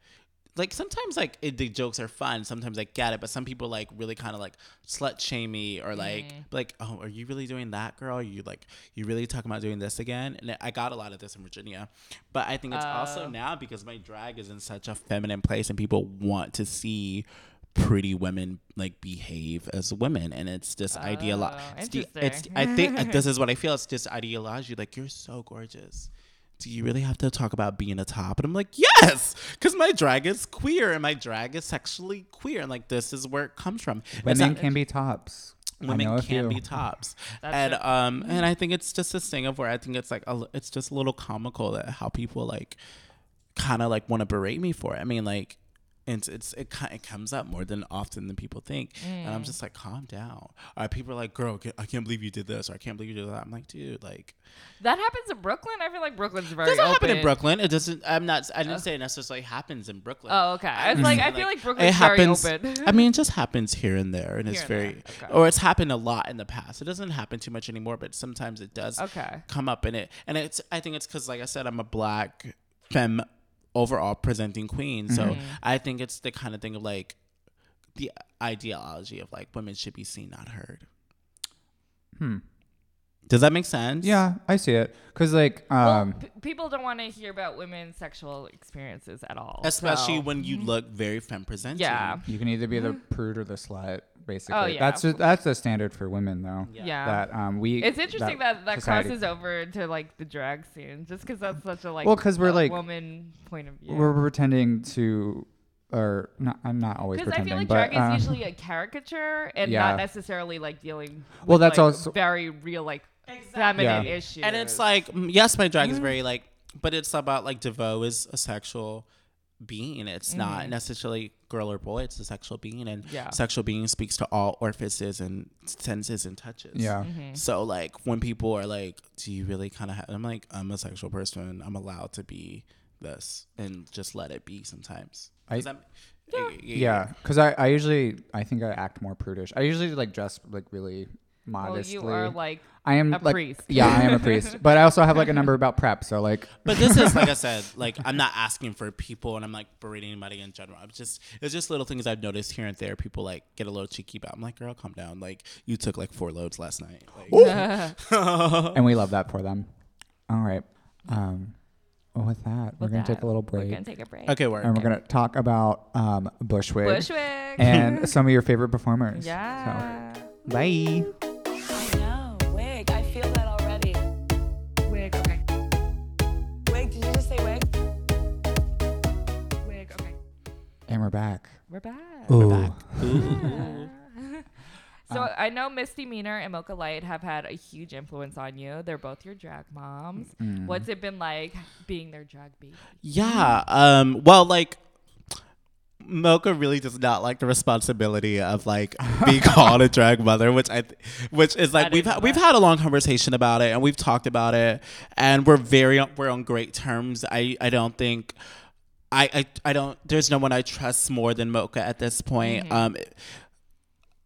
like sometimes like it, the jokes are fun. Sometimes I get it, but some people like really kind of like slut shame me or like mm-hmm. like oh are you really doing that girl? Are you like you really talking about doing this again? And I got a lot of this in Virginia, but I think it's also Oh. now because my drag is in such a feminine place and people want to see pretty women like behave as women and it's this Oh, it's, the- it's. I think oh, this is what I feel it's just ideology like you're so gorgeous do you really have to talk about being a top? And I'm like, yes, because my drag is queer and my drag is sexually queer. And like, this is where it comes from. It's Women not- can be tops. Women can few. be tops. That's and it. um, and I think it's just this thing of where I think it's like, a, l- it's just a little comical that how people like kind of like want to berate me for it. I mean, like, it's, it's it, it comes up more than often than people think, and I'm mm. just like, calm down. Or people are like, girl, I can't believe you did this, or I can't believe you did that. I'm like, dude, like, That happens in Brooklyn. I feel like Brooklyn's very doesn't happen in. Brooklyn. It doesn't. I'm not. I didn't say it necessarily happens in Brooklyn. Oh, okay. I was like, I feel like it Brooklyn's happens. very open. I mean, it just happens here and there, and it's Here and very, okay. or it's happened a lot in the past. It doesn't happen too much anymore, but sometimes it does. Okay. come up in it, and it's. I think it's because, like I said, I'm a black femme overall presenting queen, so Mm-hmm. I think it's the kind of thing of like the ideology of like women should be seen, not heard. Hmm. Does that make sense? Yeah, I see it. Cause like, well, um, p- people don't want to hear about women's sexual experiences at all. especially so- when you look very femme presenting. Yeah. you can either be the prude or the slut, basically. Oh, yeah. That's just, that's the standard for women, though. Yeah. That um, we. It's interesting that that, society- crosses over into like the drag scene, just because that's such a like Well, cuz we're, like- woman point of view. We're pretending to, or not. I'm not always Because I feel like but drag uh, is usually a caricature and Yeah. not necessarily like dealing. Well, that's like, also- very real like feminine Yeah. issues. And it's like, mm, yes, my drag is very like, but it's about like Devo is a sexual being. It's not mm-hmm. necessarily girl or boy. It's a sexual being, and Yeah. sexual being speaks to all orifices and senses and touches. yeah. Mm-hmm. So like when people are like, "Do you really kind of?" I'm like, "I'm a sexual person. I'm allowed to be this, and just let it be." Sometimes. I- Does that- yeah. Yeah, because I, I usually I think I act more prudish. I usually like dress like really well, modestly. you are like I am a like priest. yeah, I am a priest, but I also have like a number about prep. So like But this is like I said, like I'm not asking for people, and I'm like berating anybody in general. I'm just it's just little things I've noticed here and there. People like get a little cheeky about. I'm like, girl, calm down. Like you took like four loads last night. Like, and we love that for them. All right. Um, well, with that, we're gonna that, take a little break. We're gonna take a break. okay, work. and we're gonna talk about um Bushwig, Bushwick. and some of your favorite performers. yeah. So, bye. And we're back. We're back. Ooh. Ooh. So Um, I know Misty Meaner and Mocha Light have had a huge influence on you. They're both your drag moms. Mm. What's it been like being their drag baby? Yeah. Um. Well, like. Mocha really does not like the responsibility of like being called a drag mother, which I, th- which is like I we've didn't ha- we've had a long conversation about it and we've talked about it and we're very we're on great terms. I I don't think, I I, I don't. There's no one I trust more than Mocha at this point. Um,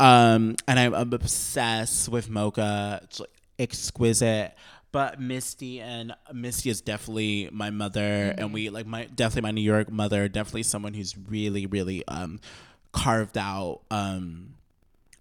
um, and I'm, I'm obsessed with Mocha. It's like exquisite. But Misty and Misty is definitely my mother, and we like my definitely my New York mother. Definitely someone who's really, really um carved out um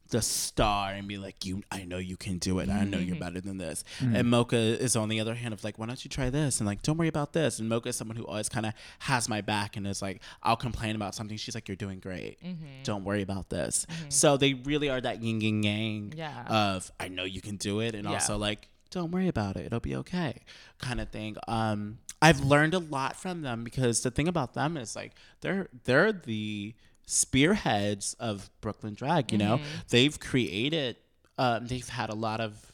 the star and be like, you, I know you can do it. I know you're mm-hmm. better than this. Mm-hmm. And Mocha is on the other hand of like, why don't you try this? And like, don't worry about this. And Mocha is someone who always kind of has my back and is like, I'll complain about something. She's like, you're doing great. Mm-hmm. Don't worry about this. So they really are that yin and yang Yeah. of I know you can do it, and Yeah. also like don't worry about it, it'll be okay, kind of thing. Um, I've learned a lot from them because the thing about them is like they're they're the spearheads of Brooklyn drag. You know, they've created, um, they've had a lot of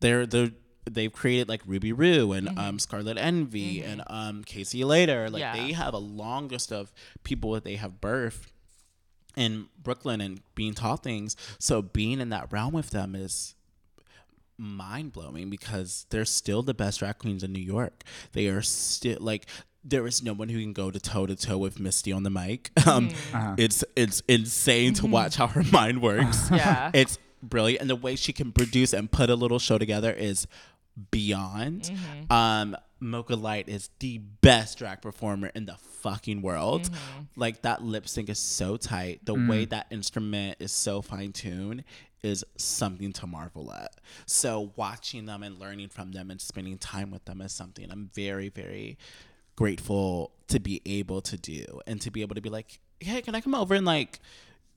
they're the they've created like Ruby Roo and um, Scarlet Envy and um, Casey Later. Like Yeah. they have a long list of people that they have birthed in Brooklyn and being taught things. So being in that realm with them is mind blowing because they're still the best drag queens in New York. They are still like there is no one who can go to toe to toe with Misty on the mic. Um, Uh-huh. It's it's insane to watch how her mind works. Yeah. it's brilliant, and the way she can produce and put a little show together is beyond. Mm-hmm. Um, Mocha Light is the best drag performer in the fucking world. Like that lip sync is so tight. The way that instrument is so fine tuned is something to marvel at. So watching them and learning from them and spending time with them is something I'm very, very grateful to be able to do and to be able to be like, hey, can I come over and like,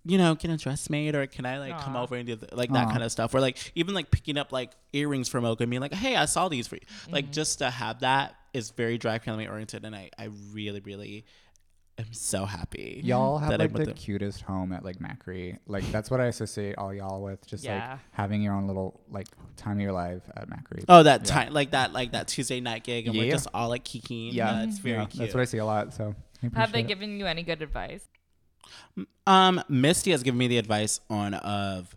you know, get a dress made or can I like come over and do the, like that Aw. kind of stuff? Or like even like picking up like earrings from Mocha and being like, hey, I saw these for you. Like mm-hmm. just to have that is very drag family oriented and I, I really, really am so happy. Y'all have that I'm like with the cutest home at like Macri. Like that's what I associate all y'all with. Just Yeah. like having your own little like time of your life at Macri. Oh, that Yeah. time, like that, like that Tuesday night gig, and we're just all like kikiing. Yeah. Yeah, it's very Yeah, cute. That's what I see a lot. So Have they it. given you any good advice? Um, Misty has given me the advice on of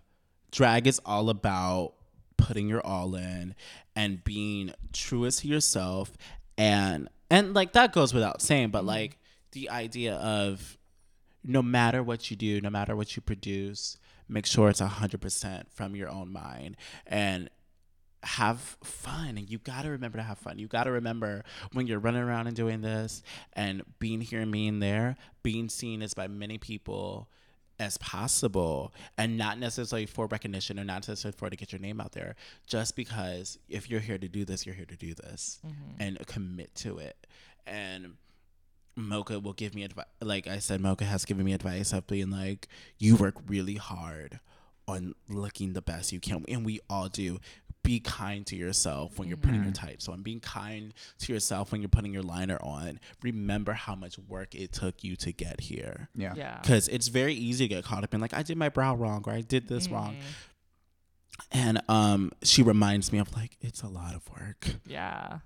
drag is all about putting your all in and being truest to yourself and and like that goes without saying, but like the idea of no matter what you do, no matter what you produce, make sure it's hundred percent from your own mind and have fun. And you got to remember to have fun. You got to remember when you're running around and doing this and being here and being there being seen as by many people as possible and not necessarily for recognition or not necessarily for to get your name out there. Just because if you're here to do this you're here to do this mm-hmm. and commit to it. And Mocha will give me advice. Like I said, Mocha has given me advice of being like, you work really hard on looking the best you can, and we all do. Be kind to yourself when you're putting your tights on. Being kind to yourself when you're putting your liner on. Remember how much work it took you to get here. Yeah. Yeah. Because it's very easy to get caught up in like I did my brow wrong or I did this wrong. And um, she reminds me of like it's a lot of work Yeah.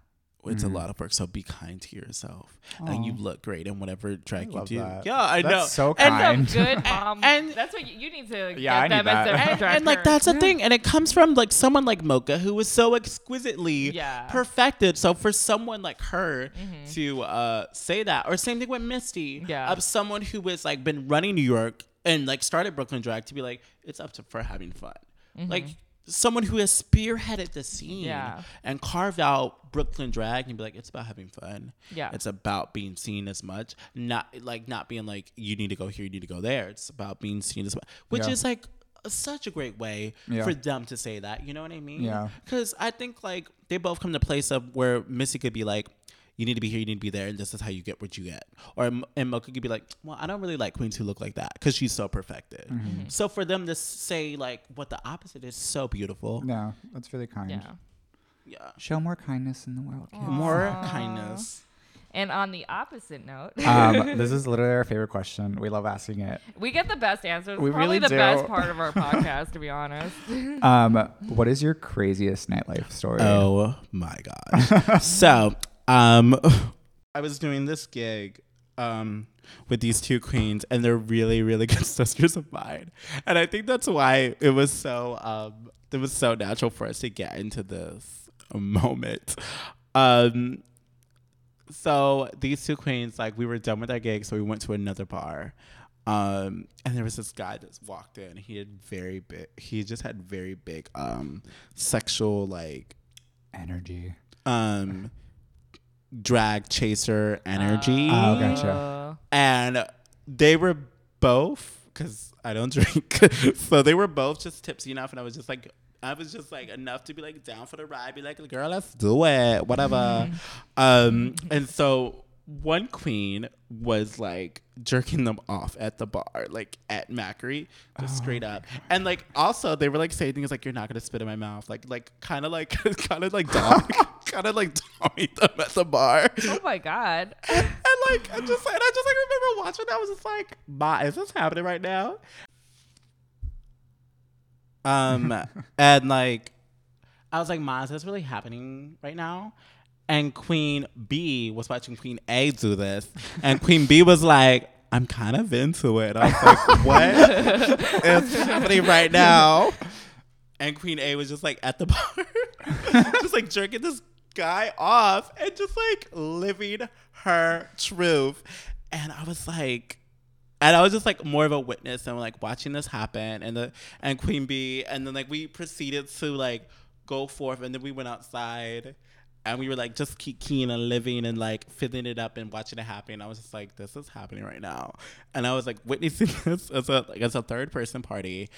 It's a mm-hmm. lot of work. So be kind to yourself, and you look great in whatever drag you love do. that. Yeah, I That's know. so And, kind. Some good um, mom. and- that's what you, you need to Yeah, I get need them as that. their and, and, like that's the thing, and it comes from like someone like Mocha who was so exquisitely Yeah. perfected. So for someone like her mm-hmm. to uh, say that, or same thing with Misty, Yeah. of someone who was like been running New York and like started Brooklyn Drag to be like it's up to for having fun, mm-hmm. like someone who has spearheaded the scene Yeah. and carved out Brooklyn Drag and be like it's about having fun, Yeah. it's about being seen as much, not like not being like you need to go here, you need to go there. It's about being seen as much, which Yeah. is like such a great way Yeah. for them to say that. You know what I mean? Yeah. Because I think like they both come to a place of where Missy could be like, you need to be here, you need to be there, and this is how you get what you get. Or and Mocha could be like, well, I don't really like queens who look like that because she's so perfected. Mm-hmm. So for them to say like what the opposite is so beautiful. No, that's really kind. Yeah. Yeah. Show more kindness in the world. kids. More kindness. And on the opposite note, um, this is literally our favorite question. We love asking it. we get the best answers. We Probably really the do. best part of our podcast, to be honest. Um, what is your craziest nightlife story? Oh my gosh. so, um, I was doing this gig um, with these two queens, and they're really, really good sisters of mine. And I think that's why it was so um, it was so natural for us to get into this moment. Um, so these two queens, like, we were done with our gig, so we went to another bar. Um, and there was this guy that walked in. He had very big. He just had very big um, sexual like Energy. um drag chaser energy. Oh, gotcha. And they were both because i don't drink so they were both just tipsy enough and i was just like i was just like enough to be like down for the ride be like girl let's do it whatever. Um and so one queen was like jerking them off at the bar, like at Macri, just straight up. And like also they were like saying things like you're not gonna spit in my mouth. Like like kinda like kinda like dom kinda like domming them at the bar. oh my god. and like I just and I just like remember watching that I was just like, Ma, is this happening right now? Um and like I was like, Ma, is this really happening right now? And Queen B was watching Queen A do this. And Queen B was like, I'm kind of into it. I was like, what is happening right now? And Queen A was just like at the bar, just like jerking this guy off and just like living her truth. And I was like, and I was just like more of a witness and like watching this happen and the and Queen B and then like we proceeded to like go forth and then we went outside and we were like just keep keen and living and like filling it up and watching it happen. I was just like, this is happening right now, and I was like witnessing this as a like as a third person party,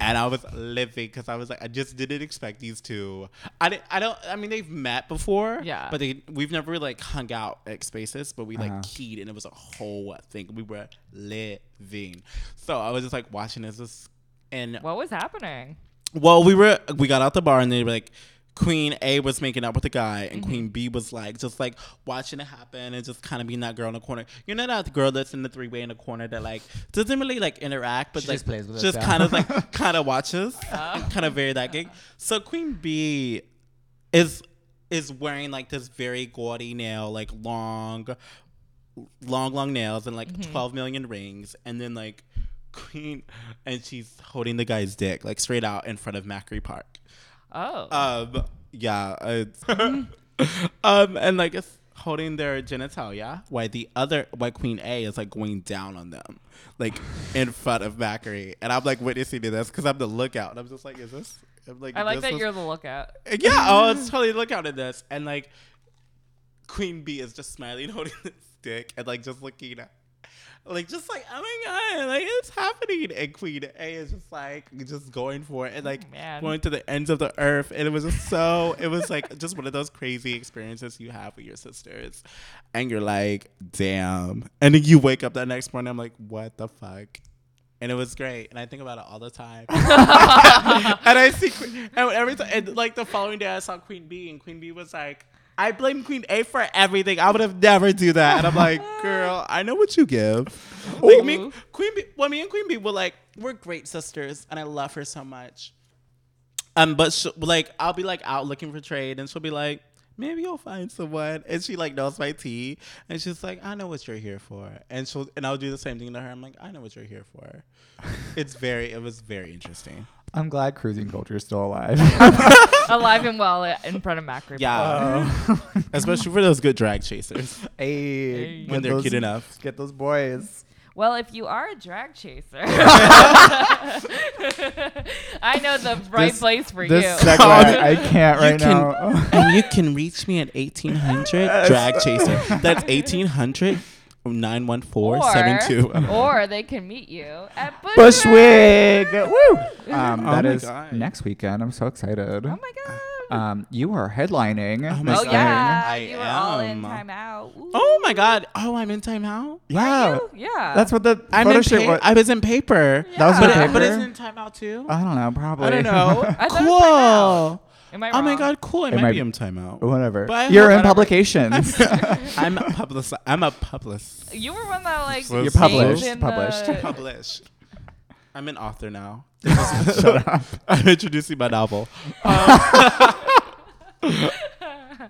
and I was living because I was like, I just didn't expect these two. I didn't, I don't. I mean, they've met before, Yeah. but they we've never really like hung out at spaces, but we like Uh-huh. keyed and it was a whole thing. We were living, so I was just like watching this, this and What was happening? well, we were we got out the bar and they were like Queen A was making out with the guy and Mm-hmm. Queen B was like just like watching it happen and just kind of being that girl in the corner. You know that girl that's in the three way in the corner that like doesn't really like interact but She like just plays with just kind of like kind of watches, kind of very that gig. So Queen B is is wearing like this very gaudy nail, like long, long, long nails and like 12 million rings. And then like Queen, and she's holding the guy's dick like straight out in front of Macri Park. Oh. Um, yeah. It's um, and like it's holding their genitalia while the other, while Queen A is like going down on them, like in front of Macri. And I'm like witnessing to this because I'm the lookout. And I'm just like, is this? I'm like, I like this that is- you're the lookout. yeah, oh, it's totally look out at this. And like Queen B is just smiling, holding the stick, and like just looking at like just like, oh my god, like it's happening. And Queen A is just like just going for it and like Man. going to the ends of the earth. And it was just so it was like just one of those crazy experiences you have with your sisters. And you're like, damn. And then you wake up that next morning, I'm like, what the fuck? And it was great, and I think about it all the time. and I see, Queen, and every time, and like the following day, I saw Queen B, and Queen B was like, "I blame Queen A for everything. I would have never do that." And I'm like, "Girl, I know what you give." Like me, Queen B, well, me and Queen B were like, we're great sisters, and I love her so much. Um, but she, like, I'll be like out looking for trade, and she'll be like, maybe you'll find someone, and she like knows my tea, and she's like, I know what you're here for, and she'll, and I'll do the same thing to her. I'm like, I know what you're here for. It's very, it was very interesting. I'm glad cruising culture is still alive. Alive and well uh, in front of Macri. Yeah, oh. especially for those good drag chasers hey, when they're those- cute enough. Get those boys. Well, if you are a drag chaser, I know the right This- place for This you. segue, I can't right can- now. and you can reach me at 1800 drag chaser. That's 1800 914 72. or they can meet you at Bushwick. Bushwig. Woo! Um, Oh that my is God. next weekend. I'm so excited. Oh my god. Um, you are headlining. Oh my this oh yeah, I you were all in am. time out. Ooh. Oh my god. Oh, I'm in timeout. thing. Yeah, You? Yeah. that's what the I'm photo shoot pa- was. I was in paper. That was Yeah. the But, paper. it, but isn't it in timeout too? I don't know. Probably. I don't know. I thought it was timeout. cool. Am I Oh my god, cool. It, It might, might be be- in timeout. Whatever. But I You're hope- in whatever. publications. I'm a public. I'm a publicist. You were one that like You're named published, in published. the- Published. I'm an author now. Shut up. I'm introducing my novel.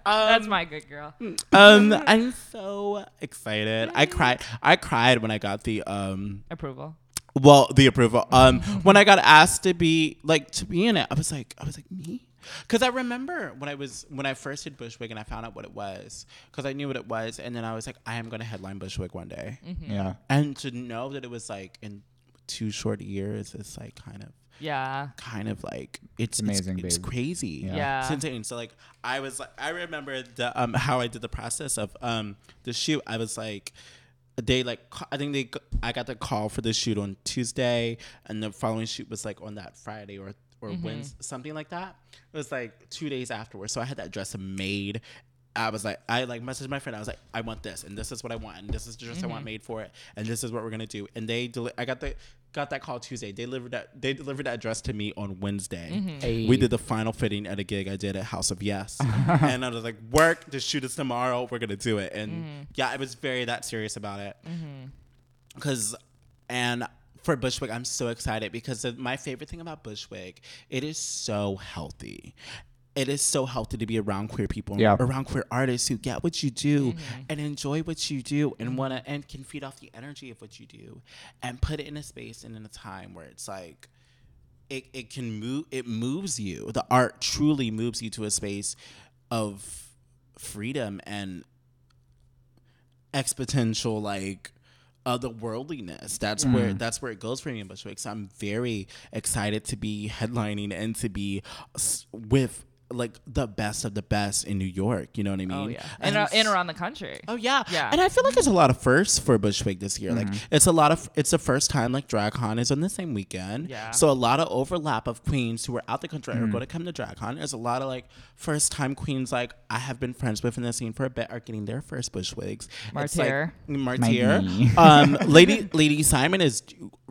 That's my good girl. Um, I'm so excited. I cried. I cried when I got the um, Approval. well, the approval. Um, when I got asked to be like to be in it, I was like, I was like me. Cause I remember when I was when I first did Bushwig and I found out what it was, cause I knew what it was, and then I was like, I am gonna headline Bushwig one day, yeah. and to know that it was like in two short years is like kind of Yeah. kind of like it's amazing, It's, it's crazy. Yeah. Yeah. It's insane. So like I was like I remember the um how I did the process of um the shoot. I was like they like I think they i got the call for the shoot on Tuesday and the following shoot was like on that Friday or or mm-hmm. Wednesday something like that. It was like two days afterwards. So I had that dress made. I was like, I like messaged my friend. I was like, I want this, and this is what I want, and this is the dress I want mm-hmm. made for it, and this is what we're gonna do. And they, deli- I got the, got that call Tuesday. They delivered that, they delivered that dress to me on Wednesday. Mm-hmm. Hey. We did the final fitting at a gig I did at House of Yes, and I was like, work, the shoot is tomorrow. We're gonna do it, and yeah, I was very that serious about it, because, and for Bushwig, I'm so excited because the, my favorite thing about Bushwig, it is so healthy. It is so healthy to be around queer people, Yeah. around queer artists who get what you do mm-hmm. and enjoy what you do and mm-hmm. wanna and can feed off the energy of what you do and put it in a space and in a time where it's like it, it can move it moves you. The art truly moves you to a space of freedom and exponential like otherworldliness. That's where mm. that's where it goes for me in Bushwig. So I'm very excited to be headlining and to be with like the best of the best in New York. You know what I mean? Oh yeah, and, uh, and around the country. Oh yeah, Yeah. And I feel like there's a lot of firsts for Bushwig this year. Like it's a lot of it's the first time like DragCon is on the same weekend. Yeah. So a lot of overlap of queens who are out the country are going to come to DragCon. There's a lot of like first time queens like I have been friends with in the scene for a bit are getting their first Bushwigs. It's like- Martyr. Martyr. um, Lady Lady Simon is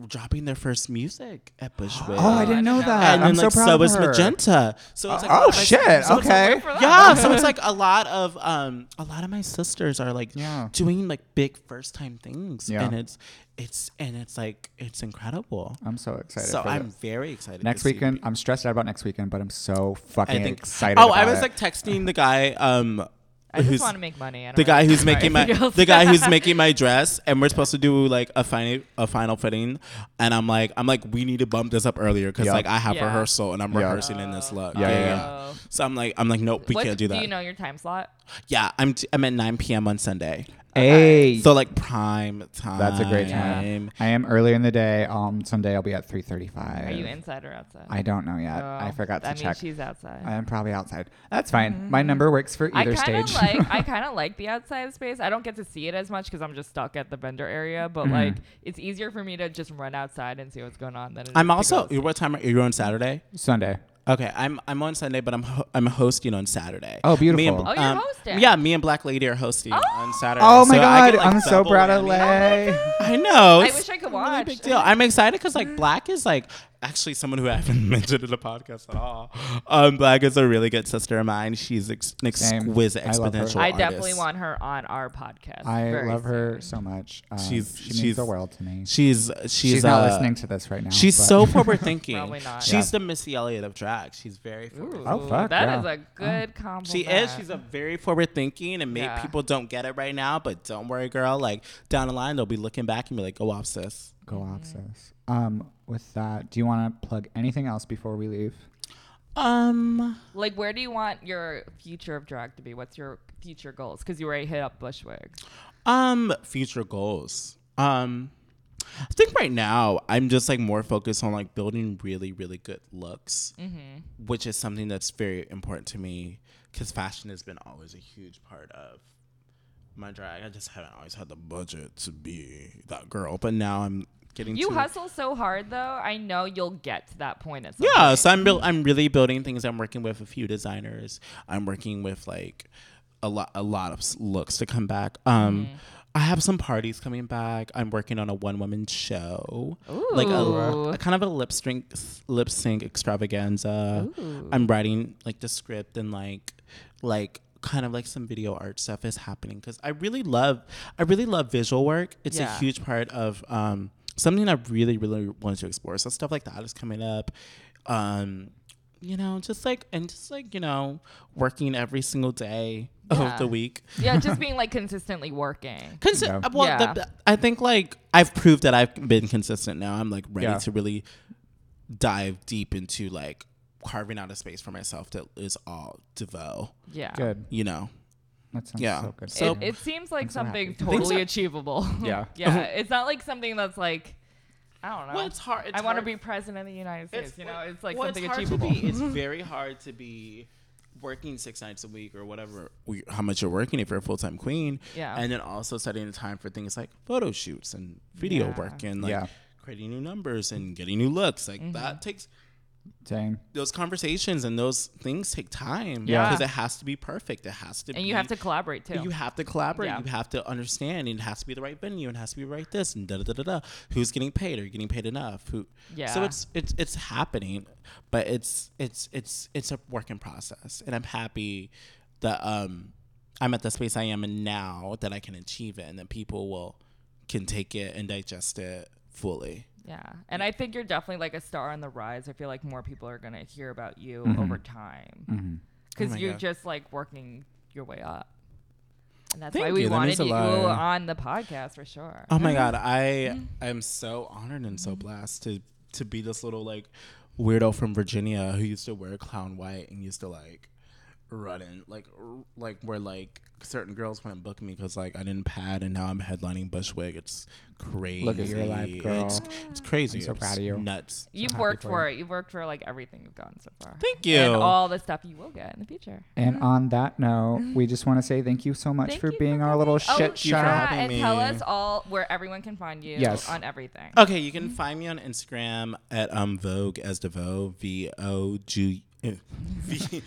dropping their first music at Bushwig. Oh, I didn't know that. And I'm then so like proud so of is. Magenta. So it's like Oh a lot of my- shit! so like- Okay. yeah, so it's like a lot of um a lot of my sisters are like Yeah. doing like big first time things Yeah. and it's it's and it's like it's incredible. I'm so excited. so I'm this. very excited. next weekend. I'm stressed out about next weekend, but I'm so I fucking think excited. Oh, I was it. like texting the guy um I just want to make money. I don't the guy really who's making my else. the guy who's making my dress and we're supposed to do like a final a final fitting and I'm like I'm like we need to bump this up earlier because Yeah. like I have Yeah. rehearsal and I'm Yeah. rehearsing in this oh. look. Yeah, yeah, yeah. Oh. So I'm like I'm like nope we What- can't do that. Do you know your time slot? Yeah, I'm t- I'm at 9 p.m. on Sunday. Hey, So like prime time. that's a great time. I am earlier in the day. Um, on Sunday, I'll be at 3:35. Are you inside or outside? I don't know yet. Oh, I Oh, forgot to that check. means she's outside. I am probably outside. That's fine. Mm-hmm. My number works for I either kind of stage. like I kind of like the outside space. I don't get to see it as much because I'm just stuck at the vendor area. But mm-hmm. like, it's easier for me to just run outside and see what's going on than it is I'm to also. What time are you on Saturday? Sunday. Okay, I'm I'm on Sunday, but I'm ho- I'm hosting on Saturday. Oh, Me and, beautiful. Oh, you're um, hosting. Yeah, me and Black Lady are hosting on Saturday. Oh my So I god, get, like, I'm so double proud of whammy. Lay. I know. I it's wish I could a really watch. big deal. I'm excited because like Black is like actually someone who I haven't mentioned in the podcast at all. Um, Black is a really good sister of mine. She's ex- an Same. exquisite I love her. exponential I definitely want her on our podcast. I very love her soon. so much. Um, She's- she means she's- the world to me. She's she's, She's, not uh, listening to this right now. She's but- so forward thinking. Probably not. She's Yeah. the Missy Elliott of drag. She's very forward. Ooh, Oh, fuck, that yeah. is a good compliment. She is. She's a very forward thinking, and maybe Yeah. people don't get it right now. But don't worry, girl. Like down the line, they'll be looking back and be like, "Oh, off, sis." Go off, sis. Um, with that, do you want to plug anything else before we leave? Um, like, where do you want your future of drag to be? What's your future goals? Because you already hit up Bushwig. um, future goals. Um, I think right now I'm just like more focused on like building really, really good looks, which is something that's very important to me because fashion has been always a huge part of my drag. I just haven't always had the budget to be that girl, but now I'm getting You to hustle so hard, though. I know you'll get to that point at some Yeah, point. so I'm I'm really building things. I'm working with a few designers. I'm working with like a lot a lot of looks to come back. Um, Mm-hmm. I have some parties coming back. I'm working on a one woman show, like a, a kind of a lip sync lip sync extravaganza. Ooh. I'm writing like the script and like like kind of like some video art stuff is happening because I really love I really love visual work. It's Yeah. a huge part of um, something I really really wanted to explore. So stuff like that is coming up. Um, you know, just like and just like you know, working every single day Yeah. of the week. yeah, just being like consistently working. Consi- Yeah. well, Yeah. the- I think like I've proved that I've been consistent now. I'm like ready Yeah. to really dive deep into like carving out a space for myself that is all Devo. Yeah. Good. You know, That sounds Yeah. so good. So- it, it seems like I'm something happy. totally Things are- achievable. Yeah. yeah. It's not like something that's like, I don't know. well, it's hard. It's I want to be president of the United States. you know, it's like well, something it's hard achievable. To be, it's very hard to be working six nights a week or whatever, we- how much you're working if you're a full time queen. Yeah. And then also setting the time for things like photo shoots and video Yeah. work and like Yeah. creating new numbers and getting new looks. Like Mm-hmm. that takes Dang. those conversations and those things take time. Yeah. Because it has to be perfect. It has to be and be. you have to collaborate too. You have to collaborate. Yeah. You have to understand. It has to be the right venue. It has to be right this and da da da da da. Who's getting paid? Are you getting paid enough? Who? Yeah. So it's it's it's happening, but it's it's it's it's a work in process, and I'm happy that um I'm at the space I am in now that I can achieve it, and that people will can take it and digest it fully. Yeah. And I think you're definitely like a star on the rise. I feel like more people are going to hear about you Mm-hmm. over time. Because Oh you're God. just like working your way up. And that's Thank why we you. Wanted you on the podcast for sure. Oh my god, I am so honored and so blessed to to be this little like weirdo from Virginia who used to wear clown white and used to like running like like where like certain girls want to book me because like I didn't pad and now I'm headlining Bushwig. It's crazy. Look at your life, girl. It's, it's crazy. I'm so It's proud of you. Nuts. You've happy worked for for it. You've worked for like everything you've gotten so far. Thank you. And all the stuff you will get in the future. And on that note, we just want to say thank you so much Thank for you being our little Oh, shit Thank show. yeah, having and tell us all where everyone can find you Yes. on everything. Okay, you can find me on Instagram at um Vogue as Devo V O G V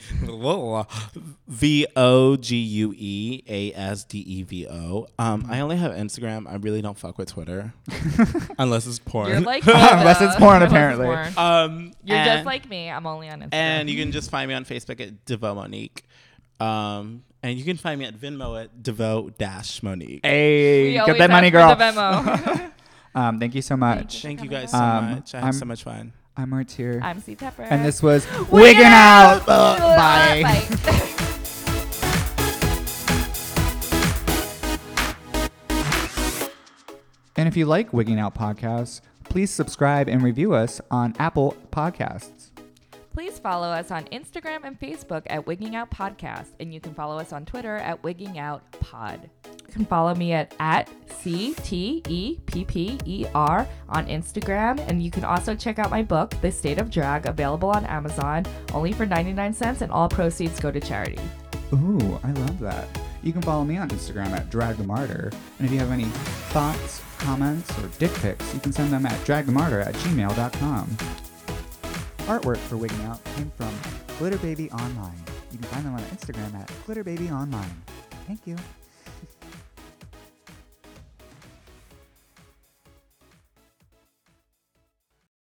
V O G U E A S D E V O. Um, I only have Instagram. I really don't fuck with Twitter unless it's porn. You're like Unless it's though. porn, Unless it's apparently. porn. um, You're and, just like me. I'm only on Instagram. and you can just find me on Facebook at Devo Monique. Um, and you can find me at Venmo at Devo Dash Monique. Hey, we get always that money, ask girl. for the Venmo. Um, thank you so much. Thank you guys so Um, much. I had I'm- so much fun. I'm Martyr. I'm C Tepper. and this was Out. Out. Uh, bye. Bye. And if you like Wigging Out podcasts, please subscribe and review us on Apple Podcasts. Please follow us on Instagram and Facebook at Wigging Out Podcast, and you can follow us on Twitter at Wigging Out Pod. You can follow me at, at C T E P P E R on Instagram, and you can also check out my book, The State of Drag, available on Amazon, only for 99 cents, and all proceeds go to charity. Ooh, I love that. You can follow me on Instagram at dragthemartyr. And if you have any thoughts, comments, or dick pics, you can send them at dragthemartyr at gmail.com. Artwork for Wigging Out came from Glitter Baby Online. You can find them on Instagram at Glitter Baby Online. Thank you.